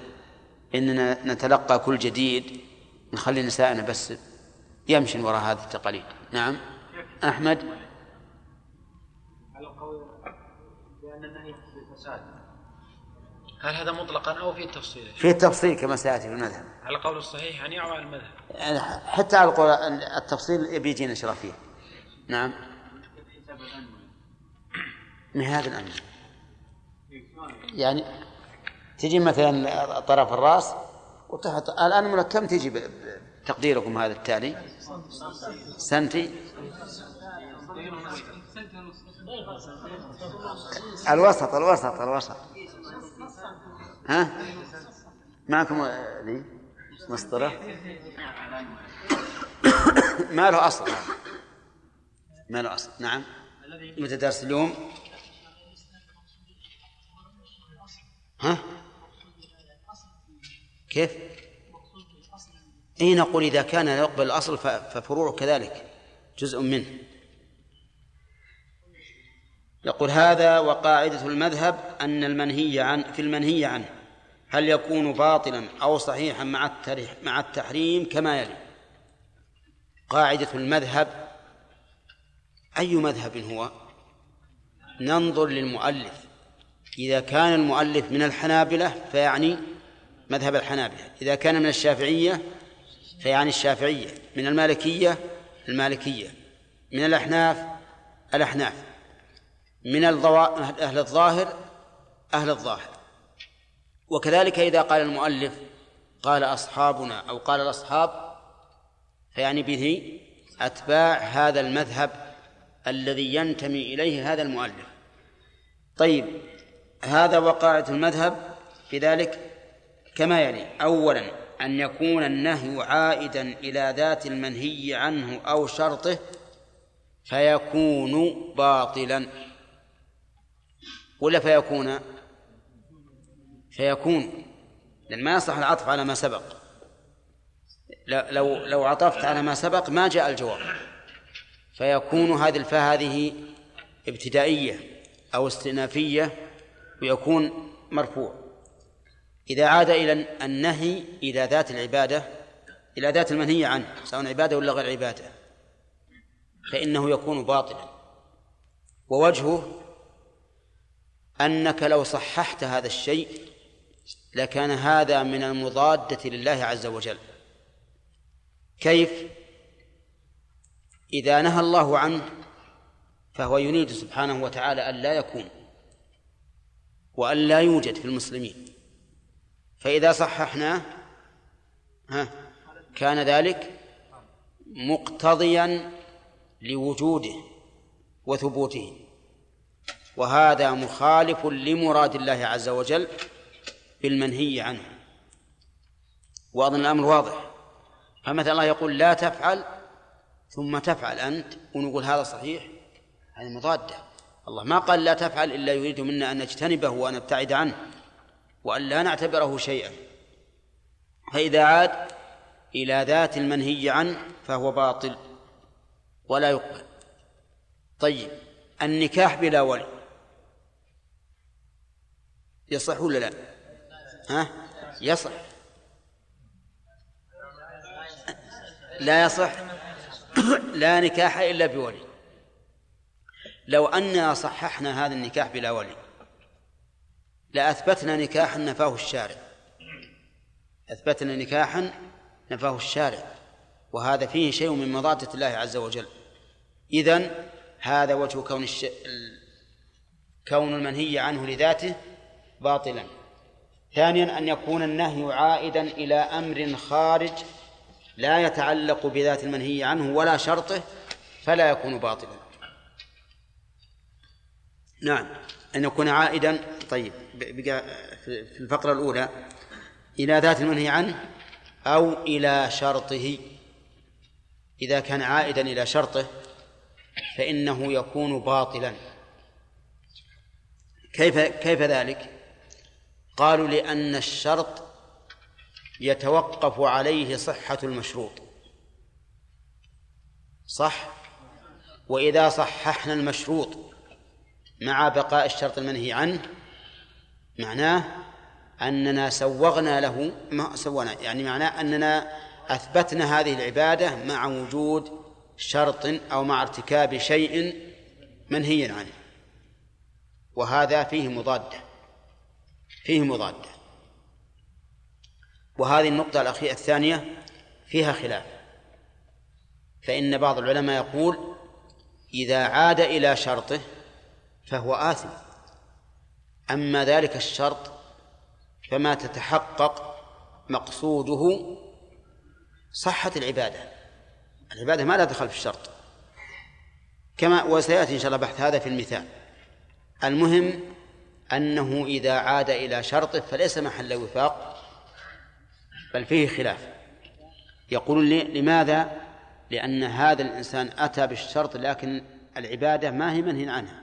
إننا نتلقى كل جديد. نخلي نسائنا بس يمشي وراء هذه التقاليد. نعم. أحمد؟ على قول بأن النهي بالفساد هل هذا مطلقا أو في التفصيل؟ في التفصيل كما سيأتي في المذهب. على قول الصحيح يعني أو على المذهب؟ يعني حتى على القول التفصيل بيجينا شرفية. نعم. من هذا الأمر. يعني تجي مثلا طرف الرأس وتحت. الآن كم تجي تقديركم هذا التالي؟ سنتي؟ الوسط الوسط الوسط. ها؟ معكم ذي مسطرة؟ ما له أصل. ما له أصل. نعم. متى درس اليوم ها؟ كيف؟ اي نقول إذا كان يقبل الأصل ففروعه كذلك جزء منه. يقول هذا وقاعدة المذهب أن المنهي عن في المنهي عنه هل يكون باطلا أو صحيحا مع مع التحريم؟ كما يلي. قاعدة المذهب أي مذهب هو؟ ننظر للمؤلف. إذا كان المؤلف من الحنابلة فيعني مذهب الحنابلة. إذا كان من الشافعية فيعني الشافعية. من المالكية المالكية. من الأحناف الأحناف. من أهل الظاهر أهل الظاهر. وكذلك إذا قال المؤلف قال أصحابنا أو قال الأصحاب فيعني به أتباع هذا المذهب الذي ينتمي إليه هذا المؤلف. طيب هذا وقاعة المذهب في ذلك؟ كما يلي أولا أن يكون النهي عائدا إلى ذات المنهي عنه أو شرطه فيكون باطلا. ولا فيكون؟ فيكون لأن ما يصح العطف على ما سبق. لو لو عطفت على ما سبق ما جاء الجواب. فيكون هذه الفاء هذه ابتدائية أو استئنافية ويكون مرفوع. إذا عاد إلى النهي إلى ذات العبادة إلى ذات المنهي عنه سواء عبادة ولا غير عبادة فإنه يكون باطلا. ووجهه أنك لو صححت هذا الشيء لكان هذا من المضادة لله عز وجل. كيف؟ إذا نهى الله عنه فهو يريد سبحانه وتعالى أن لا يكون وأن لا يوجد في المسلمين. فإذا صححناه ها كان ذلك مقتضيا لوجوده وثبوته. وهذا مخالف لمراد الله عز وجل بالمنهي عنه. وأظن الأمر واضح. فمثلا الله يقول لا تفعل ثم تفعل أنت ونقول هذا صحيح هذه مضادة. الله ما قال لا تفعل إلا يريد منا أن نجتنبه وأن نبتعد عنه. وأن لا نعتبره شيئا. فإذا عاد إلى ذات المنهي عنه فهو باطل ولا يقبل. طيب النكاح بلا ولي يصح ولا لا؟ ها؟ يصح. لا يصح. لا نكاح إلا بولي لو أننا صححنا هذا النكاح بلا ولي لأثبتنا نكاحا نفاه الشارع. أثبتنا نكاحا نفاه الشارع. وهذا فيه شيء من مضادة الله عز وجل. إذن هذا وجه كون الش... كون المنهي عنه لذاته باطلا. ثانيا أن يكون النهي عائدا إلى أمر خارج لا يتعلق بذات المنهي عنه ولا شرطه فلا يكون باطلا. نعم أن يكون عائدا. طيب. بقى في الفقرة الأولى إلى ذات المنهي عنه أو إلى شرطه. إذا كان عائدا إلى شرطه فإنه يكون باطلا. كيف كيف ذلك؟ قالوا لأن الشرط يتوقف عليه صحة المشروط. صح؟ وإذا صححنا المشروط مع بقاء الشرط المنهي عنه معناه أننا سوغنا له ما سوغنا يعني معناه أننا أثبتنا هذه العبادة مع وجود شرط أو مع ارتكاب شيء منهي عنه. وهذا فيه مضادة فيه مضادة. وهذه النقطة الأخيرة الثانية فيها خلاف. فإن بعض العلماء يقول إذا عاد إلى شرطه فهو آثم. أما ذلك الشرط فما تتحقق مقصوده صحة العبادة. العبادة ما لا دخل في الشرط. كما وسيأتي إن شاء الله بحث هذا في المثال. المهم أنه إذا عاد إلى شرطه فليس محل وفاق بل فيه خلاف. يقولون لماذا؟ لأن هذا الإنسان أتى بالشرط لكن العبادة ما هي منهي عنها.